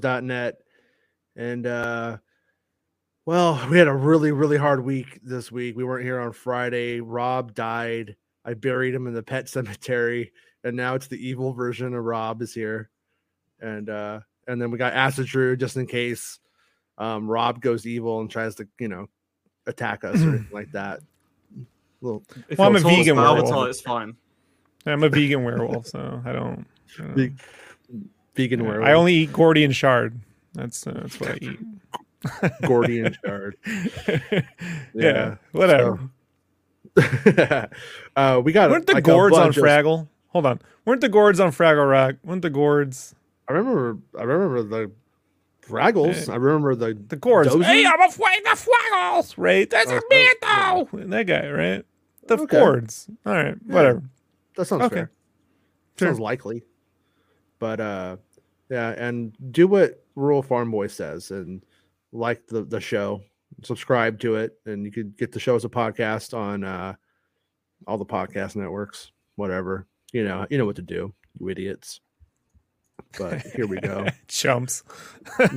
StarWars.net. And uh well, we had a really, really hard week this week. We weren't here on Friday. Rob died. I buried him in the pet cemetery, and now it's the evil version of Rob is here. And uh and then we got Azatru just in case um Rob goes evil and tries to, you know, attack us or anything like that. Little If Well, I'm a vegan werewolf. It's fine. I'm a vegan werewolf, so I don't. I, don't- Big- vegan werewolf. I only eat Gordian shard. That's uh, that's what I eat. Gordian shard. yeah, Yeah, whatever. uh, we got Weren't the like, gourds on of- Fraggle? Hold on. Weren't the gourds on Fraggle Rock? Weren't the gourds I remember. I remember the Fraggles. Yeah. I remember the the gourds? Dozy? Hey, I'm afraid the Fraggles, right? That's Oh, a man oh, though. That guy, right? The Okay. gourds. All right, whatever. that sounds Okay. fair. Sure. Sounds likely. But uh, yeah, and do what Rural Farm Boy says and like the the show, subscribe to it, and you could get the show as a podcast on uh all the podcast networks, whatever. You know, you know what to do, you idiots. But here we go. Chumps.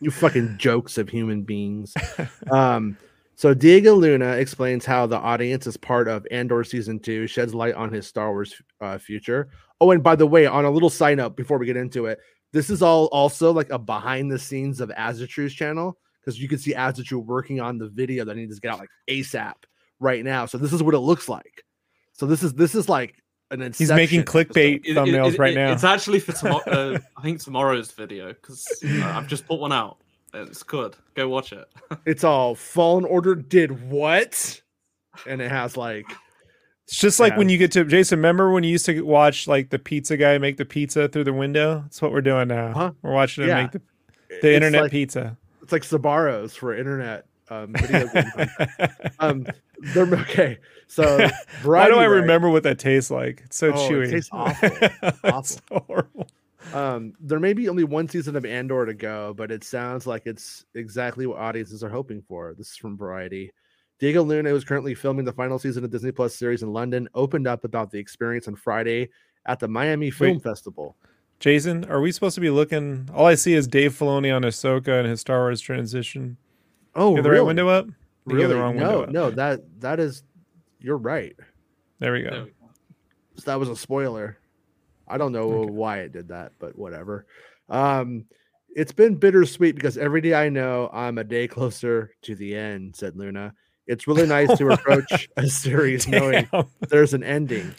you fucking jokes of human beings. Um, so Diego Luna explains how the audience is part of Andor season two, sheds light on his Star Wars uh, future. Oh, and by the way, on a little sign up before we get into it, this is all also like a behind the scenes of Azatru's channel because you can see Azatru working on the video that he needs to get out like ASAP right now. So this is what it looks like. So this is this is like an insane He's making Inception clickbait It- it- thumbnails it- right now. It's actually for tomorrow. uh, I think tomorrow's video because I've just put one out. It's good. Go watch it. It's all Fallen Order did what? And it has like It's just like Yeah. when you get to Jason. Remember when you used to watch like the pizza guy make the pizza through the window? That's what we're doing now. Huh? We're watching him Yeah. make the, it's the internet like, pizza. It's like Sbarro's for internet um, video um, they're okay. So Why do I Rag, remember what that tastes like? It's so Oh, it chewy. tastes awful. It's Awful. so horrible. Um, there may be only one season of Andor to go, but it sounds like it's exactly what audiences are hoping for. This is from Variety. Diego Luna, who is currently filming the final season of Disney Plus series in London, opened up about the experience on Friday at the Miami Film Wait. Festival. Jason, are we supposed to be looking? All I see is Dave Filoni on Ahsoka and his Star Wars transition. Oh, You have the really? right window up? You have Really? the wrong window no, up. no, that that is. You're right. There we There go. we go. So that was a spoiler. I don't know Okay. why it did that, but whatever. Um, it's been bittersweet because every day I know I'm a day closer to the end, said Luna. It's really nice to approach a series knowing there's an ending.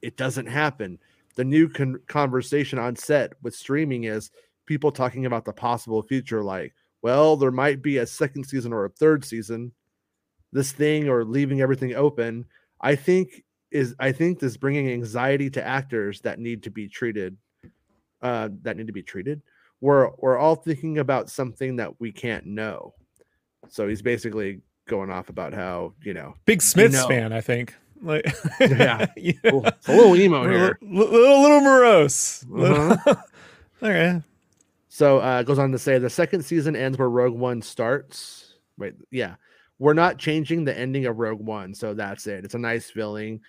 It doesn't happen. The new con- conversation on set with streaming is people talking about the possible future, like, well, there might be a second season or a third season, this thing or leaving everything open. I think is I think this bringing anxiety to actors that need to be treated, uh, that need to be treated. We're we're all thinking about something that we can't know. So he's basically going off about how you know Big Smiths know. fan, I think. Like, Yeah. yeah. It's a little emo a here. li- little, little morose. Uh-huh. All right. So uh, goes on to say the second season ends where Rogue One starts. Wait, yeah, we're not changing the ending of Rogue One, so that's it. It's a nice feeling.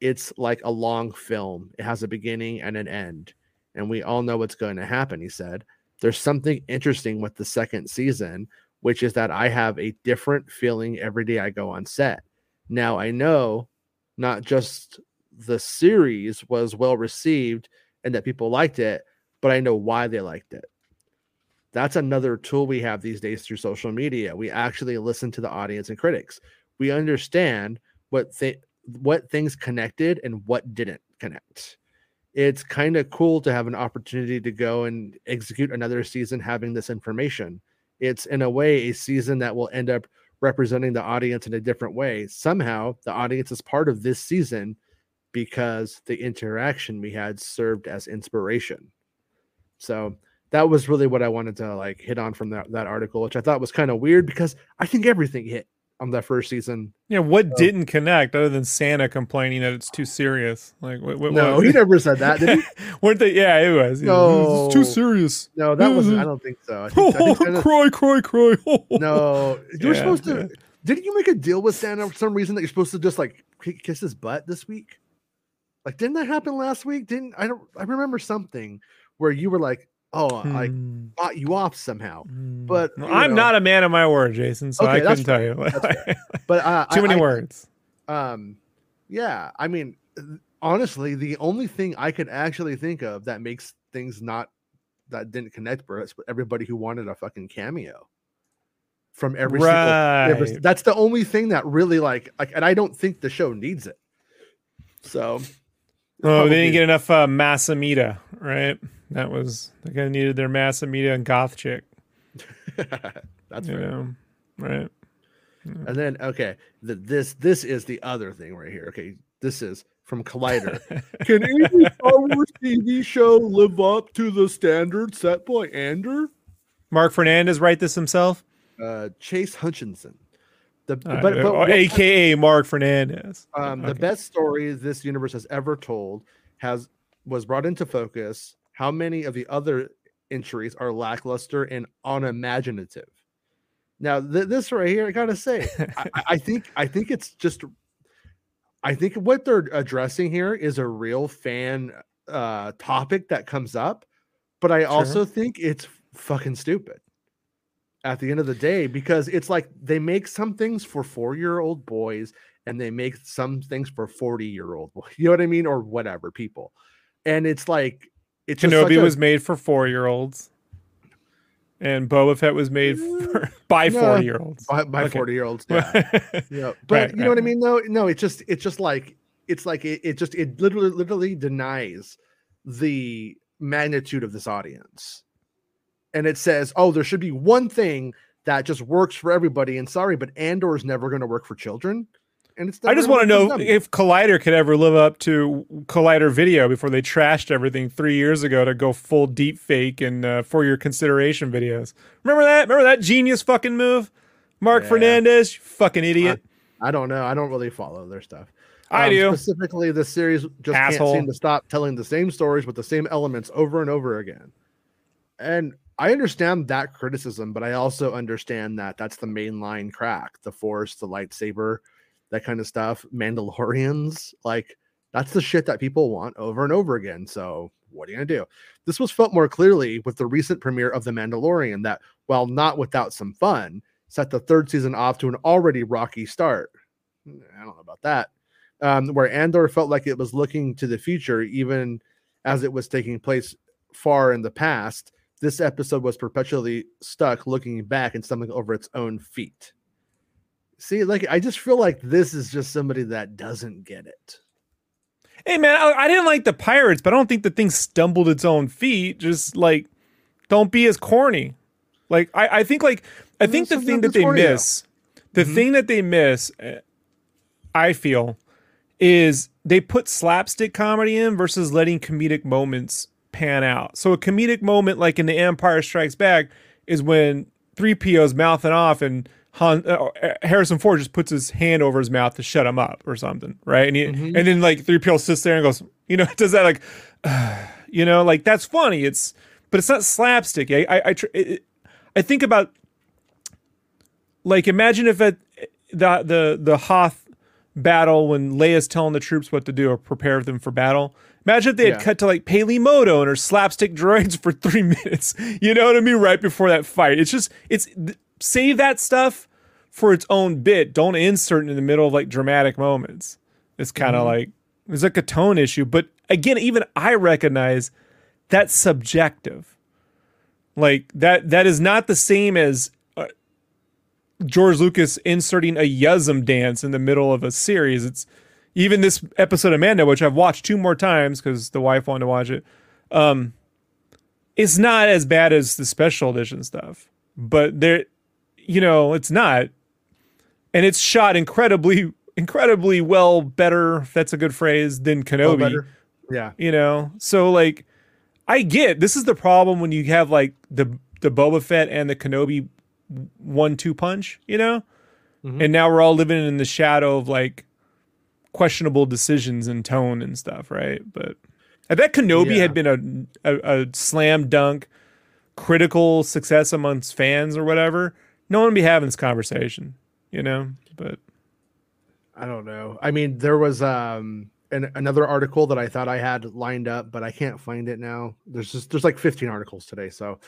It's like a long film. It has a beginning and an end, and we all know what's going to happen. He said, "There's something interesting with the second season, which is that I have a different feeling every day I go on set. Now I know not just the series was well received and that people liked it, but I know why they liked it." that's another tool we have these days through social media. We actually listen to the audience and critics. We understand what th- what things connected and what didn't connect. It's kind of cool to have an opportunity to go and execute another season having this information. It's in a way a season that will end up representing the audience in a different way. Somehow the audience is part of this season because the interaction we had served as inspiration. So that was really what I wanted to like hit on from that, that article, which I thought was kind of weird because I think everything hit on that first season. Yeah, what didn't connect other than Santa complaining that it's too serious? Like, what, what No, was he never said that, did he? Weren't they? Yeah, it was. Was, It's too serious. No, that wasn't. Mm-hmm. I don't think so. I think, I Oh, think Santa- cry, cry, cry. no, you were Yeah, supposed to. yeah. Didn't you make a deal with Santa for some reason that you're supposed to just like kiss his butt this week? Like, didn't that happen last week? Didn't I don't I remember something where you were like, oh, I Hmm. bought you off somehow. Hmm. but, Well, I'm know- not a man of my word, Jason. So Okay, I couldn't tell you. But uh, Too I- many I- words. Um, yeah, I mean, honestly, the only thing I could actually think of that makes things not that didn't connect, bro, is everybody who wanted a fucking cameo from every single. Right. that's the only thing that really like like, and I don't think the show needs it. So Oh, they didn't get enough uh, Massamita, right? That was they kind of needed their Massamita and Goth chick. that's you know, right? And then okay, the, this this is the other thing right here. Okay, this is from Collider. Can any Star Wars TV show live up to the standard set by Andor? Mark Fernandez write this himself, Uh, Chase Hutchinson. The Uh, but, but what- AKA Mark Fernandez. um, the best story this universe has ever told has was brought into focus. How many of the other entries are lackluster and unimaginative? Now, th- this right here, I gotta say, I, I- I think I think it's just, I think what they're addressing here is a real fan uh, topic that comes up, but I also think it's fucking stupid at the end of the day because it's like they make some things for four year old boys and they make some things for 40 year old boys you know what i mean or whatever people and it's like it's just Kenobi a- was made for four year olds, and Boba Fett was made mm, for, by No. forty year olds. by, by Okay. 40 year olds yeah. yeah but Right, you know what i mean though no it's just it's just like it's like it, it just it literally literally denies the magnitude of this audience and it says oh there should be one thing that just works for everybody and sorry but andor is never going to work for children and it's I just want to know them. if Collider could ever live up to Collider Video before they trashed everything three years ago to go full deep fake and uh, for your consideration videos. Remember that? Remember that genius fucking move, Mark Yeah. Fernandez? You fucking idiot. I don't know. I don't really follow their stuff. I Um, do. Specifically, the series just Asshole. can't seem to stop telling the same stories with the same elements over and over again. And I understand that criticism, but I also understand that that's the mainline crack the Force, the lightsaber, that kind of stuff. Mandalorians, like that's the shit that people want over and over again. So, what are you to do? This was felt more clearly with the recent premiere of The Mandalorian, that while not without some fun, set the third season off to an already rocky start. I don't know about that. Um, where Andor felt like it was looking to the future, even as it was taking place far in the past. This episode was perpetually stuck looking back and stumbling over its own feet. See, like I just feel like this is just somebody that doesn't get it. Hey man, I, I didn't like the pirates, but I don't think the thing stumbled its own feet. Just like, don't be as corny. Like I, I think like I No, think the thing that they miss, the Mhm. thing that they miss, uh, I feel, is they put slapstick comedy in versus letting comedic moments pan out. So a comedic moment like in The Empire Strikes Back is when three PO's mouthing off and Han, uh, uh, Harrison Ford just puts his hand over his mouth to shut him up or something, right? And he, Mhm. and then like three PO sits there and goes, you know, does that like, you know, like that's funny. It's but it's not slapstick. I I I, tr- it, I think about like imagine if at the the the Hoth battle when Leia's telling the troops what to do or prepare them for battle. Imagine if they had cut to like Peli Motto and her slapstick droids for three minutes. You know what I mean? Right before that fight. It's just it's save that stuff for its own bit. Don't insert it in the middle of like dramatic moments. It's kind of like it's like a tone issue. But again, even I recognize that's subjective. Like that that is not the same as uh, George Lucas inserting a Yuzzum dance in the middle of a series. It's even this episode of Mando, which I've watched two more times because the wife wanted to watch it. Um, it's not as bad as the special edition stuff, but there, you know, it's not, and it's shot incredibly, incredibly well, better. If that's a good phrase than Kenobi better. Yeah. you know so like i get this is the problem when you have like the the boba fett and the kenobi one two punch you know Mhm. and now we're all living in the shadow of like questionable decisions and tone and stuff right but i bet kenobi Yeah. had been a, a a slam dunk critical success amongst fans or whatever no one would be having this conversation you know but I don't know. I mean, there was um an, another article that I thought I had lined up, but I can't find it now. There's just there's like 15 articles today, so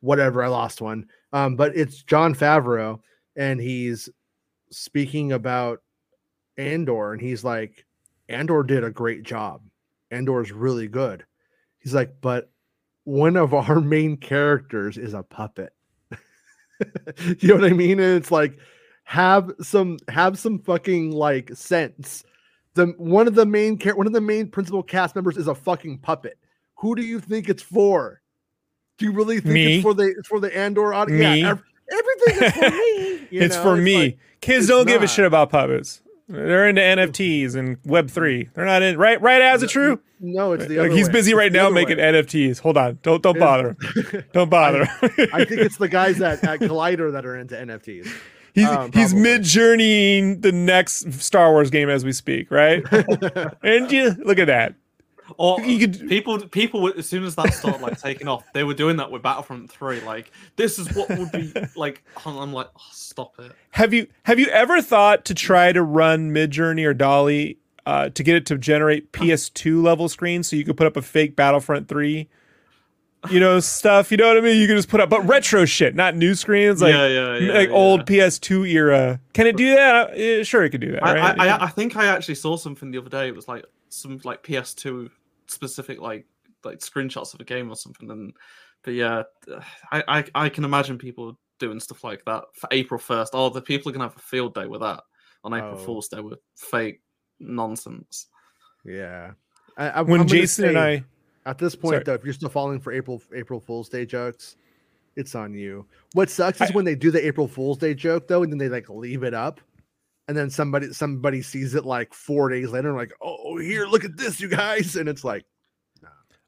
whatever. I lost one. Um, but it's Jon Favreau, and he's speaking about Andor, and he's like, Andor did a great job. Andor is really good. He's like, but one of our main characters is a puppet. you know what I mean? And it's like, have some have some fucking like sense. The one of the main one of the main principal cast members is a fucking puppet. Who do you think it's for? Do you really think Me? it's for the it's for the Andor audience? Yeah, ev- everything is for me. you it's know? for me. like- Kids it's don't give a shit about puppets. They're into NFTs and Web three. They're not in right. Right? Azatru? no, it's the Like, other he's way. busy right now making way. NFTs. Hold on. Don't don't bother. him. Don't bother. him. I think it's the guys at, at Collider that are into NFTs. He's Um, he's mid journeying the next Star Wars game as we speak, right? and you look at that. Or You could- people, people, would- as soon as that started like taking off, they were doing that with Battlefront Three. Like, this is what would be like. I'm like, oh, stop it. Have you have you ever thought to try to run Midjourney or DALL-E uh, to get it to generate PS2 level screens so you could put up a fake Battlefront 3 you know stuff, you know what I mean? You can just put up but retro shit, not new screens like yeah, yeah, yeah, like old PS2 era. Can it do that? Sure it could do that, I, right? I, I, I think I actually saw something the other day. It was like some like PS2 specific like like screenshots of a game or something. And but yeah, I, I I can imagine people doing stuff like that for April first. Oh, the people are gonna have a field day with that on April Oh. Fool's Day with fake nonsense. Yeah. I, I, when I'm gonna Jason and I at this point Sorry. though, if you're still falling for April April Fool's Day jokes, it's on you. What sucks is I- when they do the April Fool's Day joke though, and then they like leave it up, and then somebody somebody sees it like four days later, like, oh here, look at this, you guys, and it's like,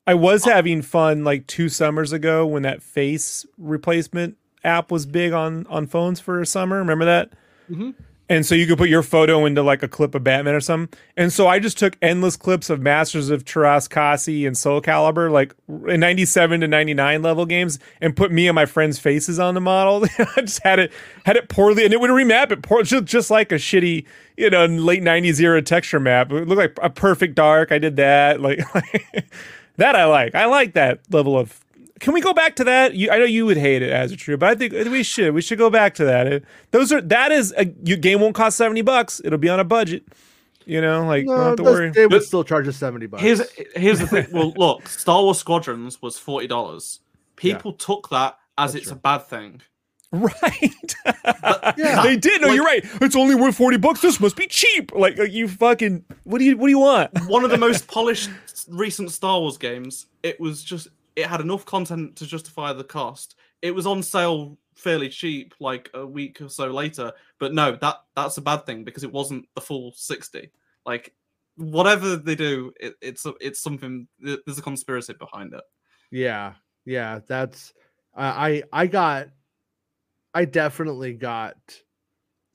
I was having fun like two summers ago when that face replacement app was big on on phones for a summer. Remember that? Mhm. And so you could put your photo into like a clip of Batman or something. And so I just took endless clips of Masters of Teräs Käsi and Soul Calibur, like in 97 to 99 level games, and put me and my friends' faces on the model. I just had it had it poorly, and it would remap it poor, just, just like a shitty, you know, late 90s era texture map. It looked like a perfect dark. I did that. Like that I like. I like that level of can we go back to that? You, I know you would hate it as a true, but I think we should. We should go back to that. It, those are that is a your game won't cost seventy bucks. It'll be on a budget. You know, like don't have to those- worry. they would still charge us seventy bucks. Here's here's the thing. Well, look, Star Wars Squadrons was forty dollars. People took that as That's it's true. a bad thing. Right? Yeah. they did. No, Like- you're right. It's only worth forty bucks. This must be cheap. Like, like you fucking. What do you What do you want? One of the most polished recent Star Wars games. It was just it had enough content to justify the cost. It was on sale fairly cheap, like a week or so later. But no, that that's a bad thing because it wasn't the full sixty. Like whatever they do, it, it's it's something. There's a conspiracy behind it. Yeah, yeah, that's I I got I definitely got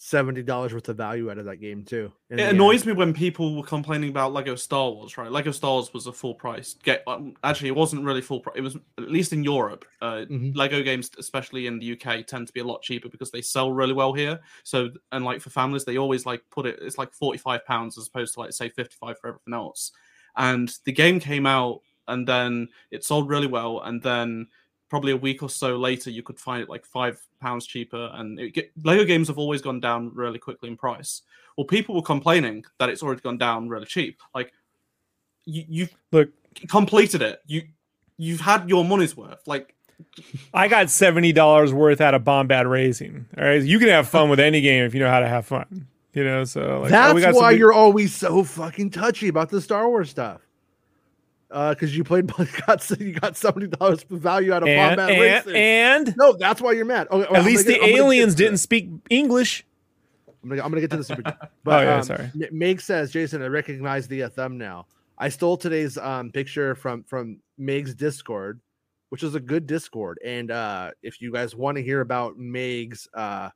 seventy dollars worth of value out of that game too. It annoys end. me when people were complaining about Lego Star Wars, right? Lego Star Wars was a full price. Get um, actually, it wasn't really full price. It was at least in Europe. Uh, Mhm. Lego games, especially in the UK, tend to be a lot cheaper because they sell really well here. So, and like for families, they always like put it. It's like forty five pounds as opposed to like say fifty five for everything else. And the game came out, and then it sold really well, and then probably a week or so later you could find it like five pounds cheaper and it get, lego games have always gone down really quickly in price well people were complaining that it's already gone down really cheap like you, you've Look, completed it you you've had your money's worth like I got seventy dollars worth out of Bombad Racing. All right, you can have fun with any game if you know how to have fun. You know, so like, oh, That's we got why some- you're always so fucking touchy about the Star Wars stuff. Uh, because you played, got you got seventy dollars for value out of and Combat and, and no, that's why you're mad. Okay, well, at I'm least the get- aliens didn't speak English. I'm gonna, I'm gonna get to the super. But, yeah, um, sorry. Meg says, Jason, I recognize the uh, thumbnail. I stole today's um, picture from from Meg's Discord, which is a good Discord. And uh, if you guys want to hear about Meg's uh,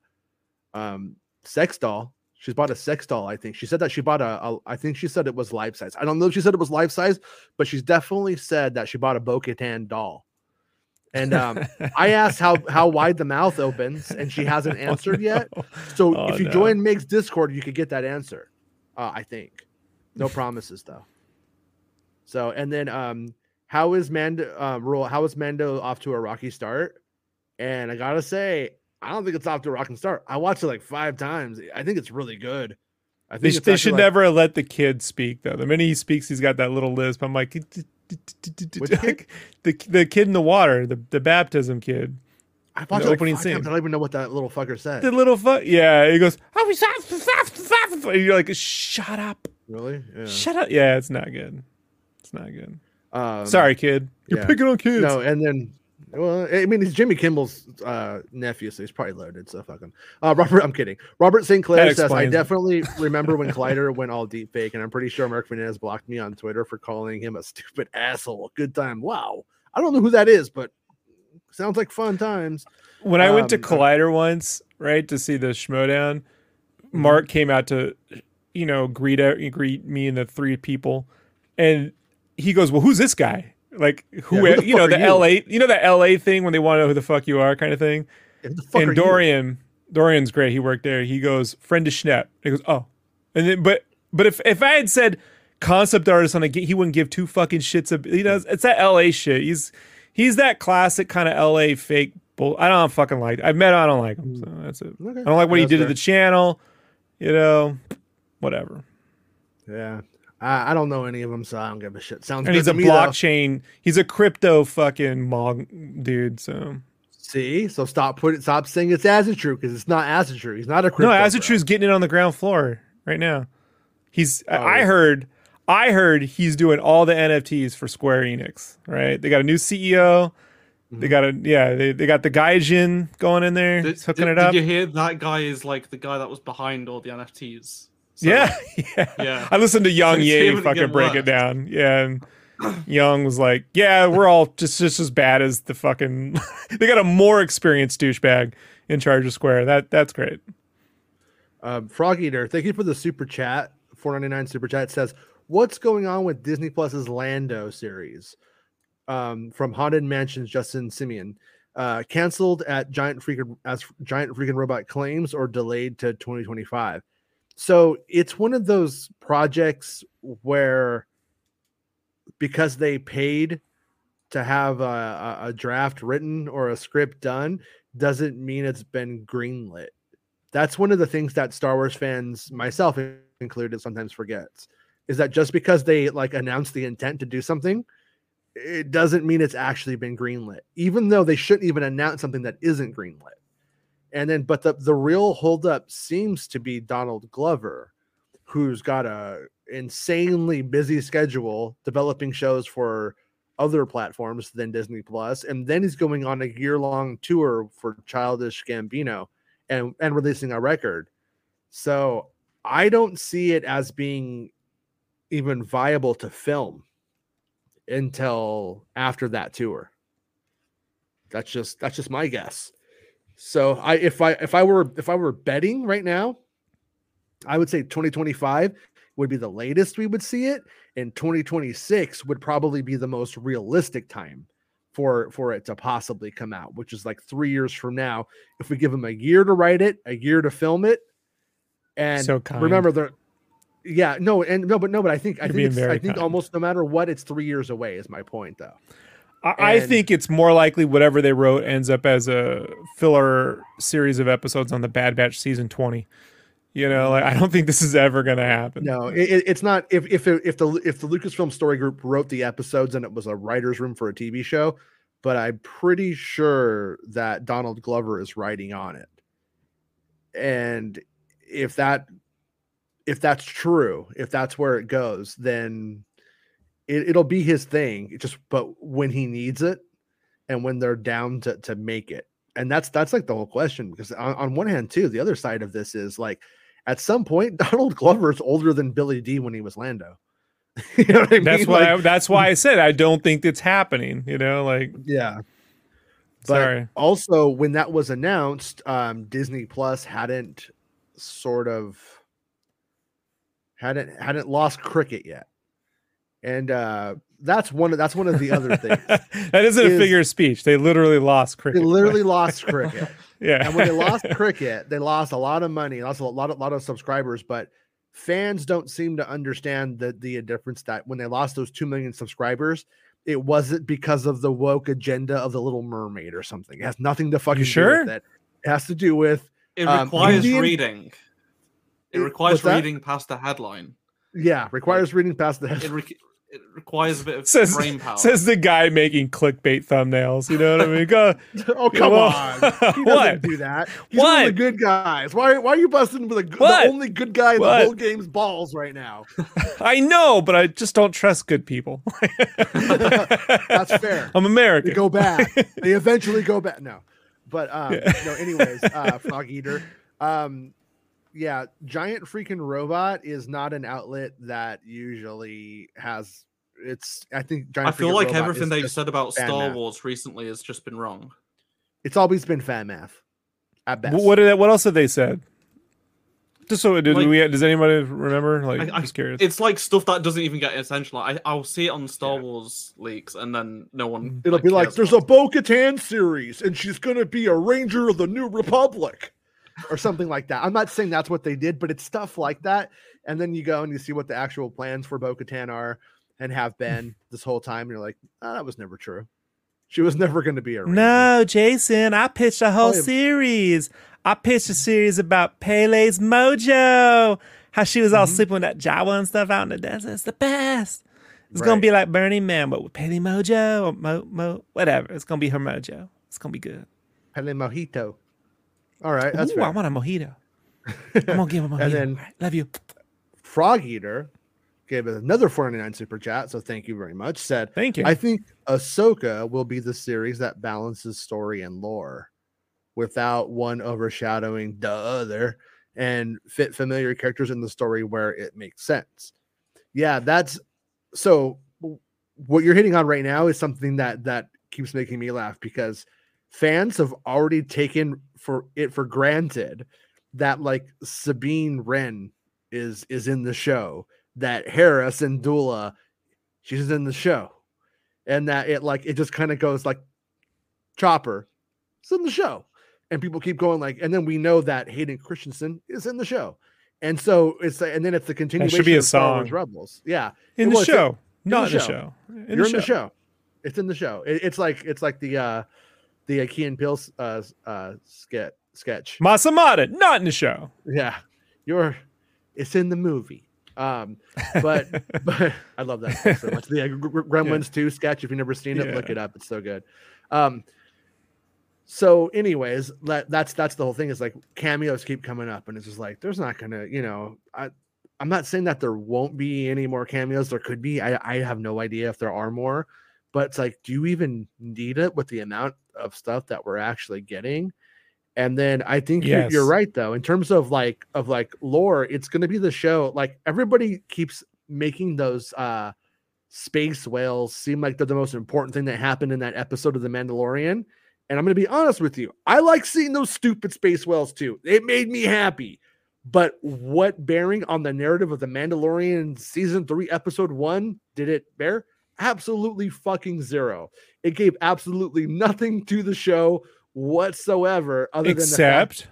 um, sex doll, she's bought a sex doll. I think she said that she bought a, a. I think she said it was life size. I don't know if she said it was life size, but she's definitely said that she bought a Bo-Katan doll. And um, I asked how how wide the mouth opens, and she hasn't answered yet. So Oh, if you no. join Meg's Discord, you could get that answer. Uh, I think. No promises though. So and then um how is Mando um rule how is Mando off to a rocky start? And I gotta say, I don't think it's off to a rocking start. I watched it like five times. I think it's really good. I They, think it's they should like- never let the kid speak though. The minute he speaks, he's got that little lisp. I'm like, the the kid in the water, the the baptism kid, I watched the like opening scene. times. I don't even know what that little fucker said. the little fuck. Yeah, he goes, oh, we and you're like, shut up, really? Yeah. shut up. Yeah, it's not good. It's not good. Um, Sorry, kid. You're yeah. picking on kids. No, and then well, I mean, he's Jimmy Kimmel's uh, nephew, so he's probably loaded. So fuck him. Uh, Robert, I'm kidding. Robert St. Clair says, "I definitely remember when Collider went all deep fake, and I'm pretty sure Mark Fernandez blocked me on Twitter for calling him a stupid asshole. Good time. Wow. I don't know who that is, but sounds like fun times. when I went to Um, Collider once, right, to see the Schmodown, Mm-hmm. Mark came out to, you know, greet out- greet me and the three people, and he goes, "Well, who's this guy? Like, who? Yeah, who you know, the you?" L.A. You know the L.A. thing when they want to know who the fuck you are, kind of thing." Who the fuck are and you? Dorian, Dorian's great. He worked there. He goes, "Friend of Schnepp." He goes, "Oh," and then, but but if if I had said concept artist on a, he wouldn't give two fucking shits. Of, he does. It's that L.A. shit. He's he's that classic kind of L.A. fake. Bull. I don't fucking like. I've met. I don't like him. So mm. that's it. Okay. I don't like what he did to the channel. You know, whatever. Yeah. I, I don't know any of them, so I don't give a shit. Sounds And good he's a to me, though. blockchain. He's a crypto fucking mog dude. So See, so stop putting, stop saying it's acid true because it's not acid true. He's not a crypto. no, crypto Acid bro. True's getting it on the ground floor right now. He's. I- Oh, I yeah. heard. I heard he's doing all the NFTs for Square Enix. Right? They got a new CEO. They Mm-hmm. got a yeah. They, they got the Gaijin going in there, Did, hooking did- it up. did you hear that guy is like the guy that was behind all the NFTs? So, yeah, yeah, Yeah. I listened to Yong it's Ye fucking getting break it down. Yeah, and Yong was like, "Yeah, we're all just just as bad as the fucking." they got a more experienced douchebag in charge of Square. That that's great. Um, Frog Eater, thank you for the super chat. 499 super chat says, What's going on with Disney Plus's Lando series? Um, from Haunted Mansions, Justin Simien. Uh, canceled at Giant Freaking as Giant Freaking Robot claims or delayed to 2025. So it's one of those projects where because they paid to have a, a, draft written or a script done doesn't mean it's been greenlit that's one of the things that Star Wars fans, myself included, sometimes forgets is that just because they like announce the intent to do something, it doesn't mean it's actually been greenlit, even though they shouldn't even announce something that isn't greenlit. And then, but the, the real holdup seems to be Donald Glover, who's got a insanely busy schedule developing shows for other platforms than Disney Plus, and then he's going on a year long tour for Childish Gambino and and releasing a record. So I don't see it as being even viable to film until after that tour. That's just that's just my guess. So I if I if I were if I were betting right now, I would say 2025 would be the latest we would see it, and 2026 would probably be the most realistic time for for it to possibly come out, which is like three years from now. If we give them a year to write it, a year to film it, and So kind. remember the yeah no and no but no but I think I You're think it's, I think kind. almost no matter what it's three years away is my point though. I, I think it's more likely whatever they wrote ends up as a filler series of episodes on the Bad Batch season twenty. You know, like I don't think this is ever going to happen. No, it, it- it's not. If if it- if the if the Lucasfilm Story Group wrote the episodes and it was a writer's room for a TV show, but I'm pretty sure that Donald Glover is writing on it. And if that if that's true, if that's where it goes, then it, it'll be his thing. Just but when he needs it, and when they're down to to make it, and that's that's like the whole question. Because on, on one hand, too, the other side of this is like at some point, Donald Glover is older than Billy Dee when he was Lando. you know what I That's mean? why. Like, I, that's why I said I don't think it's happening. You know, like yeah. But sorry. also, when that was announced, um, Disney Plus hadn't sort of hadn't hadn't lost cricket yet, and uh, that's one of that's one of the other things. that isn't a figure of speech. They literally lost cricket. They cricket. literally lost cricket. yeah. and when they lost cricket, they lost a lot of money, lost a lot of lot of subscribers. But fans don't seem to understand the the difference that when they lost those 2 million subscribers it wasn't because of the woke agenda of the little mermaid or something it has nothing to fucking sure? do with it it has to do with It Um, requires Indian- reading. It It- requires reading past the headline. yeah requires reading past the It, re- it requires a bit of Says brain power. says the guy making clickbait thumbnails. You know what I mean? Go, oh come on he doesn't what? do that he's one of the good guys why, why are you busting with the, the only good guy in What? the whole game's balls right now I know, but I just don't trust good people. That's fair. I'm American. they go back. They eventually go back. No, but um, Yeah. no. Anyways, uh, Frog Eater. Um, yeah, giant freaking robot is not an outlet that usually has. It's. I think giant. I feel like Robot everything is they've said about Star math. Wars recently has just been wrong. It's always been fan math. At best. What did what else have they said? Just so did Like- we does anybody remember? Like I- I- just curious. It's like stuff that doesn't even get attention. Like I, I'll see it on Star Yeah. Wars leaks, and then no one. It'll be like, there's a about Bo Katan series, and she's gonna be a Ranger of the New Republic, or something like that. I'm not saying that's what they did, but it's stuff like that. And then you go and you see what the actual plans for Bo Katan are and have mm. been this whole time. And you're like, oh, that was never true. She was never going to be a. No, Jason, I pitched a oh, whole Oh, yeah. series. I pitched a mm-hmm. series about Pele's mojo. How she was all Mhm. sleeping with that Jawa and stuff out in the desert. It's the best. It's gonna be like Burning Man, but with Pele Mojo or Mo, Mo whatever. It's gonna be her mojo. It's gonna be good. Pele Mojito. All right, that's Ooh, fair. I want a mojito. I'm gonna give him a mojito. And then- right, love you. Frog Eater gave us another 49 super chat, so thank you very much. Said, Thank you. I think Ahsoka will be the series that balances story and lore without one overshadowing the other and fit familiar characters in the story where it makes sense. Yeah, that's so what you're hitting on right now is something that that keeps making me laugh because fans have already taken for it for granted that like Sabine Wren is is in the show, that Harris and Syndulla she's in the show, and that it like it just kind of goes like Chopper, it's in the show, and people keep going like, and then we know that Hayden Christensen is in the show, and so it's and then it's the continuation should be a song. Rebels, yeah, in it the show. Not the in the show. show. In you're the in the show. show, it's in the show. It- it's like it's like the uh the Key and Peele uh uh sketch sketch. Masamada, not in the show. Yeah, you're. It's in the movie. Um, but but I love that so much. The uh, Gr- Gr- Gremlins two sketch. If you've never seen it, look it up. It's so good. Um. So, anyways, that, that's that's the whole thing. Is like cameos keep coming up, and it's just like there's not gonna, you know, I I'm not saying that there won't be any more cameos. There could be. I I have no idea if there are more, but it's like, do you even need it with the amount of stuff that we're actually getting? And then I think you're, you're right though in terms of like of like lore. It's going to be the show. Like everybody keeps making those uh space whales seem like they're the most important thing that happened in that episode of The Mandalorian. And I'm going to be honest with you. I like seeing those stupid space whales too. It made me happy. But what bearing on the narrative of The Mandalorian season three, episode one, did it bear? Absolutely fucking zero. It gave absolutely nothing to the show whatsoever, other than the fact Except,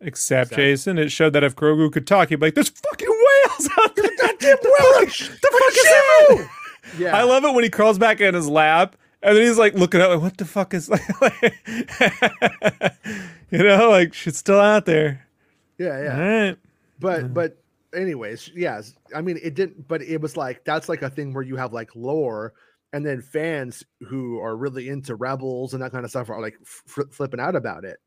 except Except- Jason, it showed that if Grogu could talk, he'd be like, "There's fucking whales out there." goddamn the whale! fuck, the fuck is that? Yeah. I love it when he crawls back in his lap and then he's like looking up, like, "What the fuck is?" Like, you know, like shit's still out there. yeah, yeah. All right. but but anyways yes i mean it didn't but it was like that's like a thing where you have like lore and then fans who are really into rebels and that kind of stuff are like f- flipping out about it.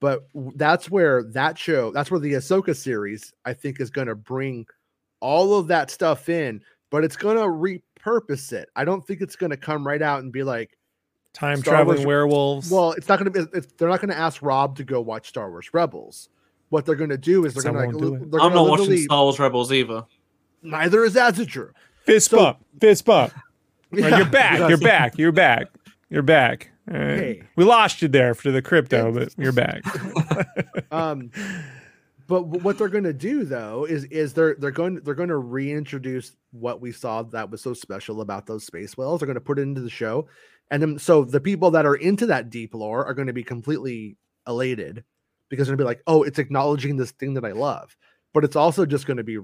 But that's where that show that's where the ahsoka series i think is going to bring all of that stuff in but it's going to repurpose it. I don't think it's going to come right out and be like Time Star traveling Wars- werewolves. well it's not going to be they're not going to ask rob to go watch star wars rebels what they're going to do is they're going to like it. they're I'm gonna not watching literally- Star Wars Rebels either. neither is Azure. fist so- bump, fist bump. All right, Yeah, you're back. You're back. You're back. You're back. All right. Hey. We lost you there for the crypto, Yeah. but you're back. Um, but what they're going to do though is is they're they're going they're going to reintroduce what we saw that was so special about those space whales. They're going to put it into the show, and then so the people that are into that deep lore are going to be completely elated because to be like, oh, it's acknowledging this thing that I love. but it's also just going to be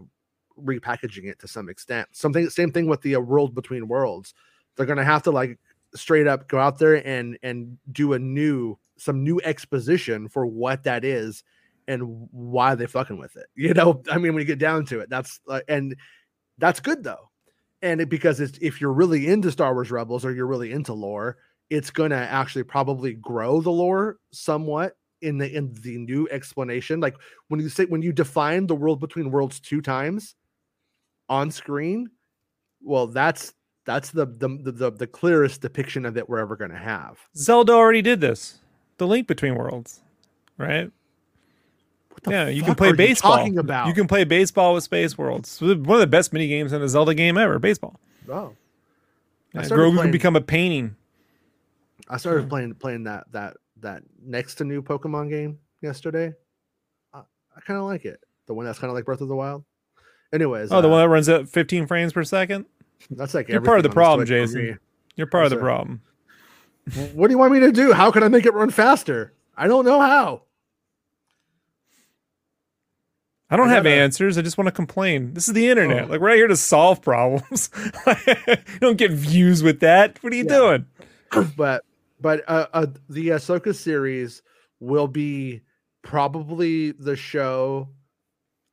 repackaging it to some extent. Something same thing with the uh, world between worlds. They're going to have to like straight up go out there and and do a new some new exposition for what that is and why they fucking with it. You know, I mean, when you get down to it, that's uh, and that's good though, and it, because it's if you're really into Star Wars Rebels or you're really into lore, it's gonna actually probably grow the lore somewhat in the in the new explanation. Like when you say when you define the world between worlds two times on screen, well, that's that's the the the, the clearest depiction of it we're ever gonna have. Zelda already did this. The link between worlds, right? yeah, you can play baseball. about? You can play baseball with Space Worlds. One of the best mini games in a Zelda game ever. Baseball. Oh, Yeah, Grogu can become a painting. I started playing playing that that that next to new Pokemon game yesterday. I, I kind of like it. The one that's kind of like Breath of the Wild. Anyways, Oh, the uh, one that runs at 15 frames per second. that's like You're part of the problem, Jason. You're part of the problem. What do you want me to do? How can I make it run faster? I don't know how. I don't I have answers. I just want to complain. This is the internet. Oh. Like we're not here to solve problems. you don't get views with that. What are you Yeah. doing? but but uh, uh the Ahsoka series will be probably the show.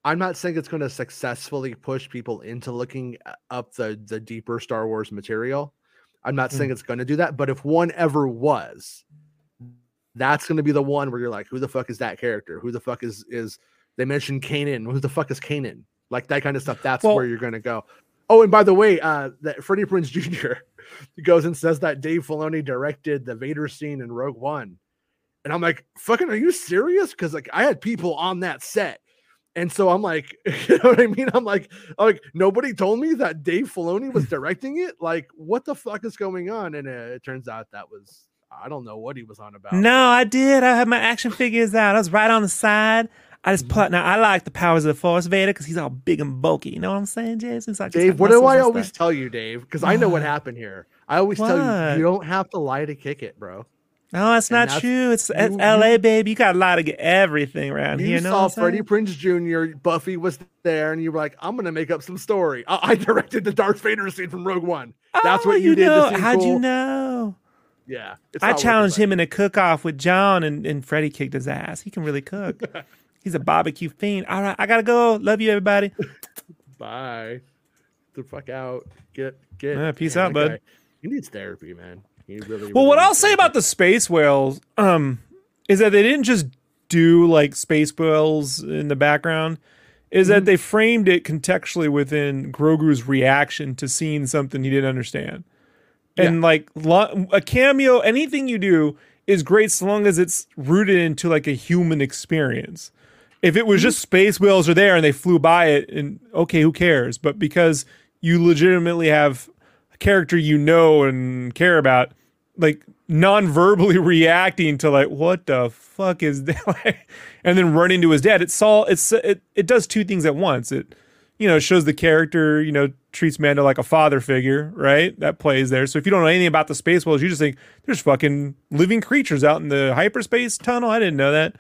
I'm not saying it's going to successfully push people into looking up the the deeper Star Wars material. I'm not saying it's going to do that, but if one ever was, that's going to be the one where you're like, who the fuck is that character? Who the fuck is is they mentioned Kanan? Who the fuck is Kanan? Like that kind of stuff. That's Well- where you're going to go. Oh, and by the way, uh, that Freddie Prinze Jr. goes and says that Dave Filoni directed the Vader scene in Rogue One, and I'm like, fucking, are you serious? Because like I had people on that set. And so I'm like, you know what I mean? I'm like, I'm like nobody told me that Dave Filoni was directing it. Like, what the fuck is going on? And uh, it turns out that was I don't know what he was on about. No, I did. I had my action figures out. I was right on the side. I just put. Now I like the powers of the Force Vader because he's all big and bulky. You know what I'm saying, Jason? He's like, Dave, what do I always tell you, Dave? Because I know what What? happened here. I always tell you, you don't have to lie to kick it, bro. No, that's And not that's- true. It's, it's you- L.A., baby. You got a lot to get everything around You here. Know saw Freddie? Prinze Jr., Buffy was there, and you were like, I'm going to make up some story. Uh, I, I directed the Darth Vader scene from Rogue One. That's Oh, what you, did. Know. to How'd you know? Yeah. it's I challenged him in a cook-off with John, and, and Freddie kicked his ass. He can really cook. He's a barbecue fiend. All right, I gotta go. Love you, everybody. Bye. The fuck out. Get get. Yeah, peace Man, out, bud. guy, He needs therapy, man. He really. Well, really what I'll say about the space whales, um, is that they didn't just do like space whales in the background. Is Mm-hmm. that they framed it contextually within Grogu's reaction to seeing something he didn't understand, and like lo- a cameo, anything you do is great so long as it's rooted into like a human experience. If it was just space whales are there and they flew by it, and okay, who cares? But because you legitimately have a character you know and care about, like non-verbally reacting to like what the fuck is that and then running to his dad. It's all it's it it does two things at once. It you know shows the character you know treats Mando like a father figure, right? That plays there. So if you don't know anything about the space whales, you just think there's fucking living creatures out in the hyperspace tunnel. I didn't know that.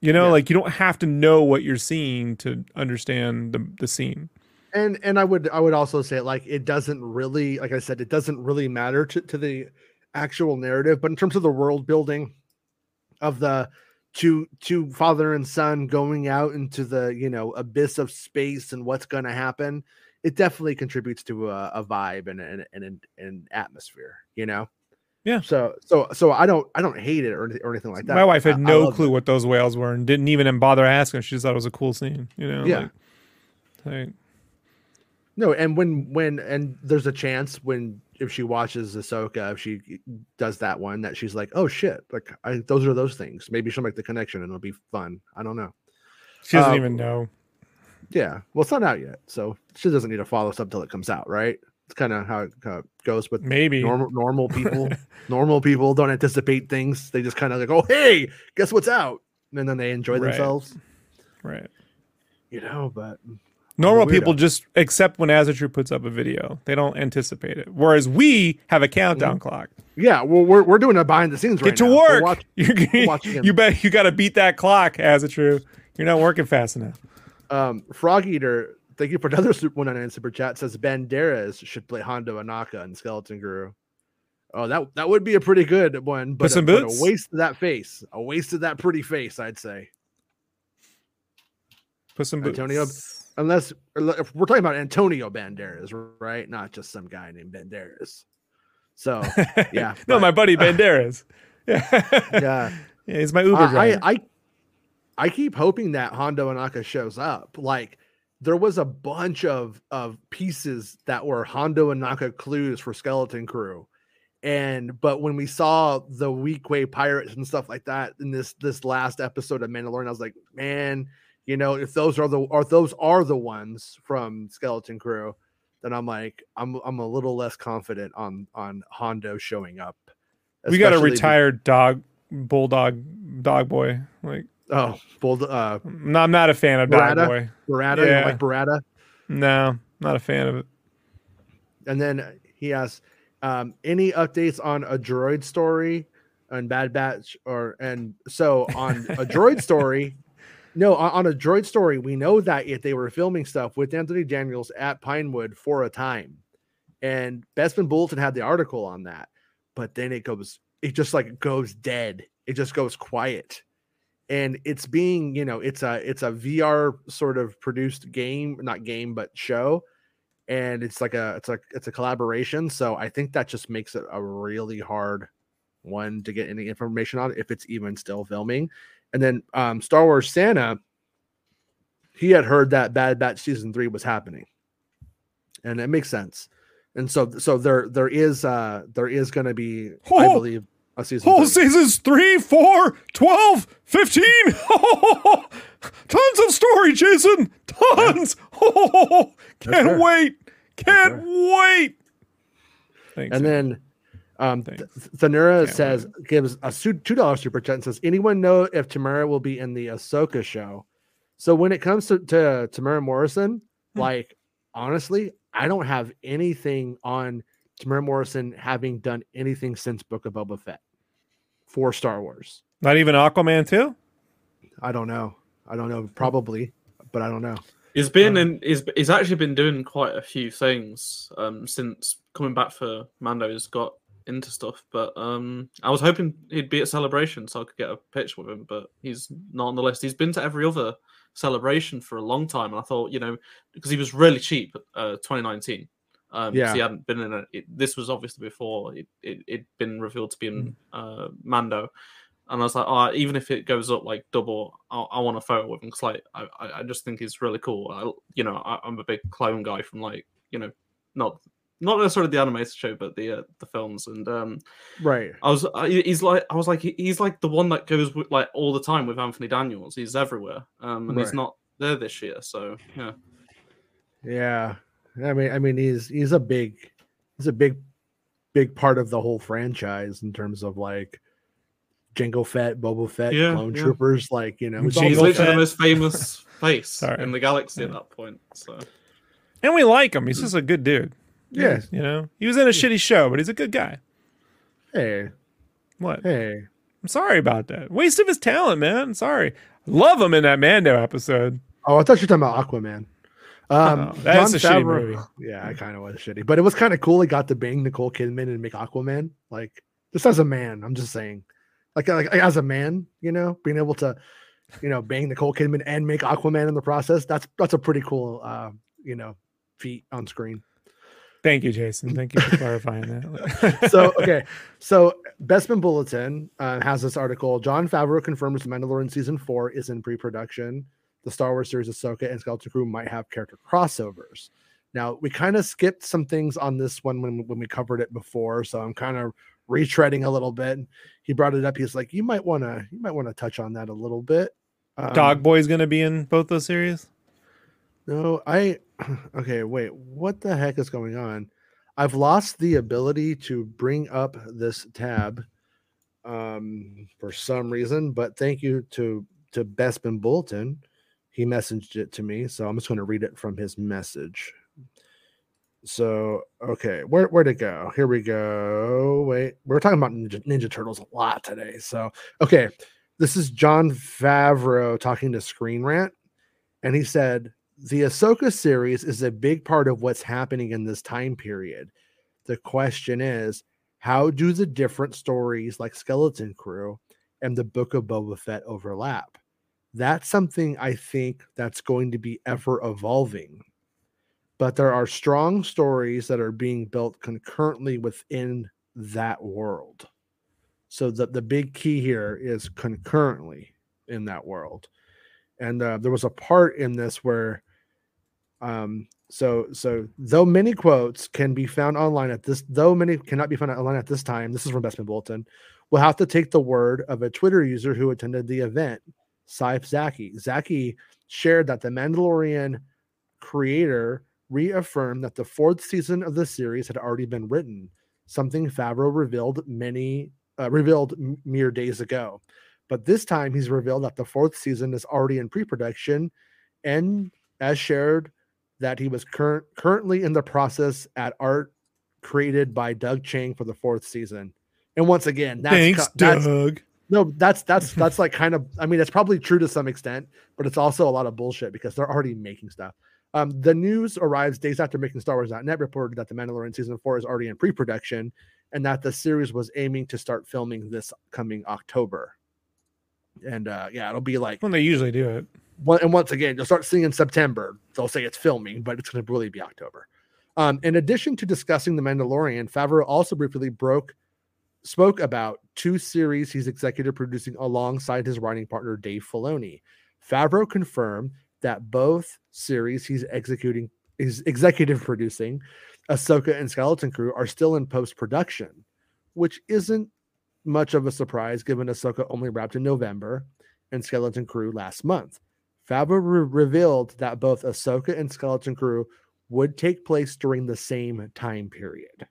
You know, Yeah. like you don't have to know what you're seeing to understand the the scene. and and I would I would also say like it doesn't really like I said it doesn't really matter to, to the actual narrative, but in terms of the world building of the two two father and son going out into the you know abyss of space and what's going to happen, it definitely contributes to a, a vibe and an and an, an atmosphere, you know. Yeah. So so so I don't I don't hate it or, anything- or anything like that. My wife had I no love clue what those whales were and didn't even bother asking. She just thought it was a cool scene. You know? Yeah. Like, like, No, and when when and there's a chance when if she watches Ahsoka, if she does that one, that she's like, oh shit, like I, those are those things. Maybe she'll make the connection and it'll be fun. I don't know. she doesn't Uh, even know. Yeah, well, it's not out yet, so she doesn't need to follow us up till it comes out, right? It's kind of how it uh, goes with Maybe. normal normal people. normal people don't anticipate things; they just kind of like, oh hey, guess what's out, and then they enjoy Right. themselves, Right. you know. But Normal people just accept when Azatru puts up a video. They don't anticipate it. Whereas we have a countdown clock. yeah, well, we're we're doing a behind the scenes Get right to now. Work. watch- You're, watching it. you bet you got to beat that clock, Azatru. You're not working fast enough. Um, Frog Eater, thank you for another Super 199 super chat. Says Banderas should play Hondo Ohnaka and Skeleton Crew. Oh, that that would be a pretty good one, but, a, but a waste of that face, a waste of that pretty face, I'd say. Put some boots. Antonio- Unless if we're talking about Antonio Banderas, right? Not just some guy named Banderas. So yeah, no, but- my buddy Banderas. Yeah. yeah, Yeah, he's my Uber I, driver. I I I keep hoping that Hondo Ohnaka shows up. Like there was a bunch of of pieces that were Hondo Ohnaka clues for Skeleton Crew. And but when we saw the Weequay pirates and stuff like that in this this last episode of Mandalorian, I was like, man, you know, if those are the or those are the ones from Skeleton Crew, then I'm like, I'm I'm a little less confident on on Hondo showing up. we got a retired dog, bulldog, dog boy. Like, oh, bull, uh, no, I'm not a fan of Barada? boy. Don't Yeah. like. No, not a fan of it. And then he asks, um, any updates on a droid story and Bad Batch or and so on a droid story. No, on, on a droid story, we know that if they were filming stuff with Anthony Daniels at Pinewood for a time, and Bespin Bulletin had the article on that, but then it goes, it just like goes dead. It just goes quiet, and it's being, you know, it's a it's a VR sort of produced game, not game, but show and it's like a it's like it's a collaboration so i think that just makes it a really hard one to get any information on if it's even still filming and then um star wars santa he had heard that bad batch season three was happening and it makes sense and so so there there is uh there is going to be i believe a season Whole three. seasons 3, 4, 12, 15. Tons of story, Jason. Tons. can't fair. wait. Can't wait. Thanks. And then um Thanks. Thanura Can't says gives a su- two dollar super chat and says, anyone know if Temuera will be in the Ahsoka show? So when it comes to, to Temuera Morrison, Hmm. like honestly, I don't have anything on Temuera Morrison having done anything since Book of Boba Fett for Star Wars. Not even Aquaman too? I don't know. I don't know. Probably, but I don't know. He's been Uh. in. He's, he's actually been doing quite a few things um, since coming back for Mando. He's got into stuff, but um, I was hoping he'd be at Celebration so I could get a picture with him, but he's not on the list. He's been to every other celebration for a long time, and I thought, you know, because he was really cheap, uh, 2019. Um, Yeah. he hadn't been in it. it this was obviously before it, it, it'd been revealed to be in uh, Mando. And I was like, oh, even if it goes up like double, I, I want a photo with him because, like, I, I just think he's really cool. I, you know, I, I'm a big clone guy from like, you know, not not necessarily the animated show, but the uh, the films. And um, Right. I was, I, he's like, I was like, he- he's like the one that goes with, like all the time with Anthony Daniels. He's everywhere, um, and Right. he's not there this year. So yeah, Yeah. I mean, I mean, he's he's a big, he's a big, big part of the whole franchise in terms of like Jango Fett, Boba Fett, Yeah, Clone yeah. Troopers. Like you know, it's Jango all he's the- literally Fett. the most famous face Sorry. in the galaxy at that point. So And we like him. He's just a good dude. yeah. You know? He was in a shitty show, but he's a good guy. Hey, What? hey. I'm sorry about that. Waste of his talent, man. Sorry. Love him in that Mando episode. Oh, I thought you were talking about Aquaman. Um, Oh, that's a shitty movie. Yeah, I kind of was shitty, but it was kind of cool. He got to bang Nicole Kidman and make Aquaman. Like just as a man, I'm just saying, like, like as a man, you know, being able to, you know, bang Nicole Kidman and make Aquaman in the process. That's that's a pretty cool, uh, you know, feat on screen. Thank you, Jason. Thank you for clarifying that. so okay, so Bespin Bulletin uh, has this article. Jon Favreau confirms Mandalorian season four is in pre-production. The Star Wars series Ahsoka and Skeleton Crew might have character crossovers. Now we kind of skipped some things on this one when when we covered it before, so I'm kind of retreading a little bit. He brought it up. He's like, you might want to you might want to touch on that a little bit. Um, Dog Boy's going to be in both those series. No, I okay, wait. What the heck is going on? I've lost the ability to bring up this tab um for some reason, but thank you to to Bespin Bulletin. He messaged it to me, so I'm just going to read it from his message. So, okay, where where'd it go? Here we go. Wait, we're talking about Ninja, Ninja Turtles a lot today. So, okay, this is Jon Favreau talking to Screen Rant and he said the Ahsoka series is a big part of what's happening in this time period. The question is, how do the different stories like Skeleton Crew and the Book of Boba Fett overlap? That's something I think that's going to be ever evolving. But there are strong stories that are being built concurrently within that world. So the, the big key here is concurrently in that world. And uh, there was a part in this where um so so though many quotes can be found online at this though many cannot be found online at this time this is from Bespin Bulletin we'll have to take the word of a twitter user who attended the event Saif Zaki Zaki shared that the Mandalorian creator reaffirmed that the fourth season of the series had already been written something Favreau revealed many uh, revealed mere days ago but this time he's revealed that the fourth season is already in pre-production and as shared that he was current currently in the process at art created by Doug Chiang for the fourth season. And once again, that's Thanks, that's, Doug. No, that's that's that's like kind of I mean, it's probably true to some extent, but it's also a lot of bullshit because they're already making stuff. Um, the news arrives days after making Star Wars.net reported that The Mandalorian season four is already in pre-production and that the series was aiming to start filming this coming October. And uh yeah, it'll be like When they usually do it. one, and once again, you'll start seeing in September. They'll say it's filming, but it's going to really be October. Um, in addition to discussing the Mandalorian, Favreau also briefly broke spoke about two series he's executive producing alongside his writing partner Dave Filoni. Favreau confirmed that both series he's executing is executive producing, Ahsoka and Skeleton Crew, are still in post production, which isn't much of a surprise given Ahsoka only wrapped in November and Skeleton Crew last month. Favreau re- revealed that both Ahsoka and Skeleton Crew would take place during the same time period.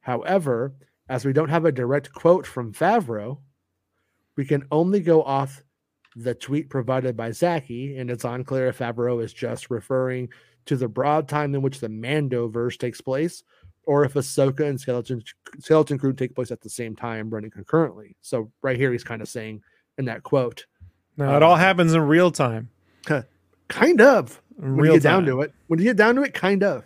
However, as we don't have a direct quote from Favreau, we can only go off the tweet provided by Zaki, and it's unclear if Favreau is just referring to the broad time in which the Mando verse takes place, or if Ahsoka and Skeleton Skeleton Crew take place at the same time, running concurrently. So right here, he's kind of saying in that quote, No, it all happens in real time. kind of when real you get down to it. When you get down to it, kind of.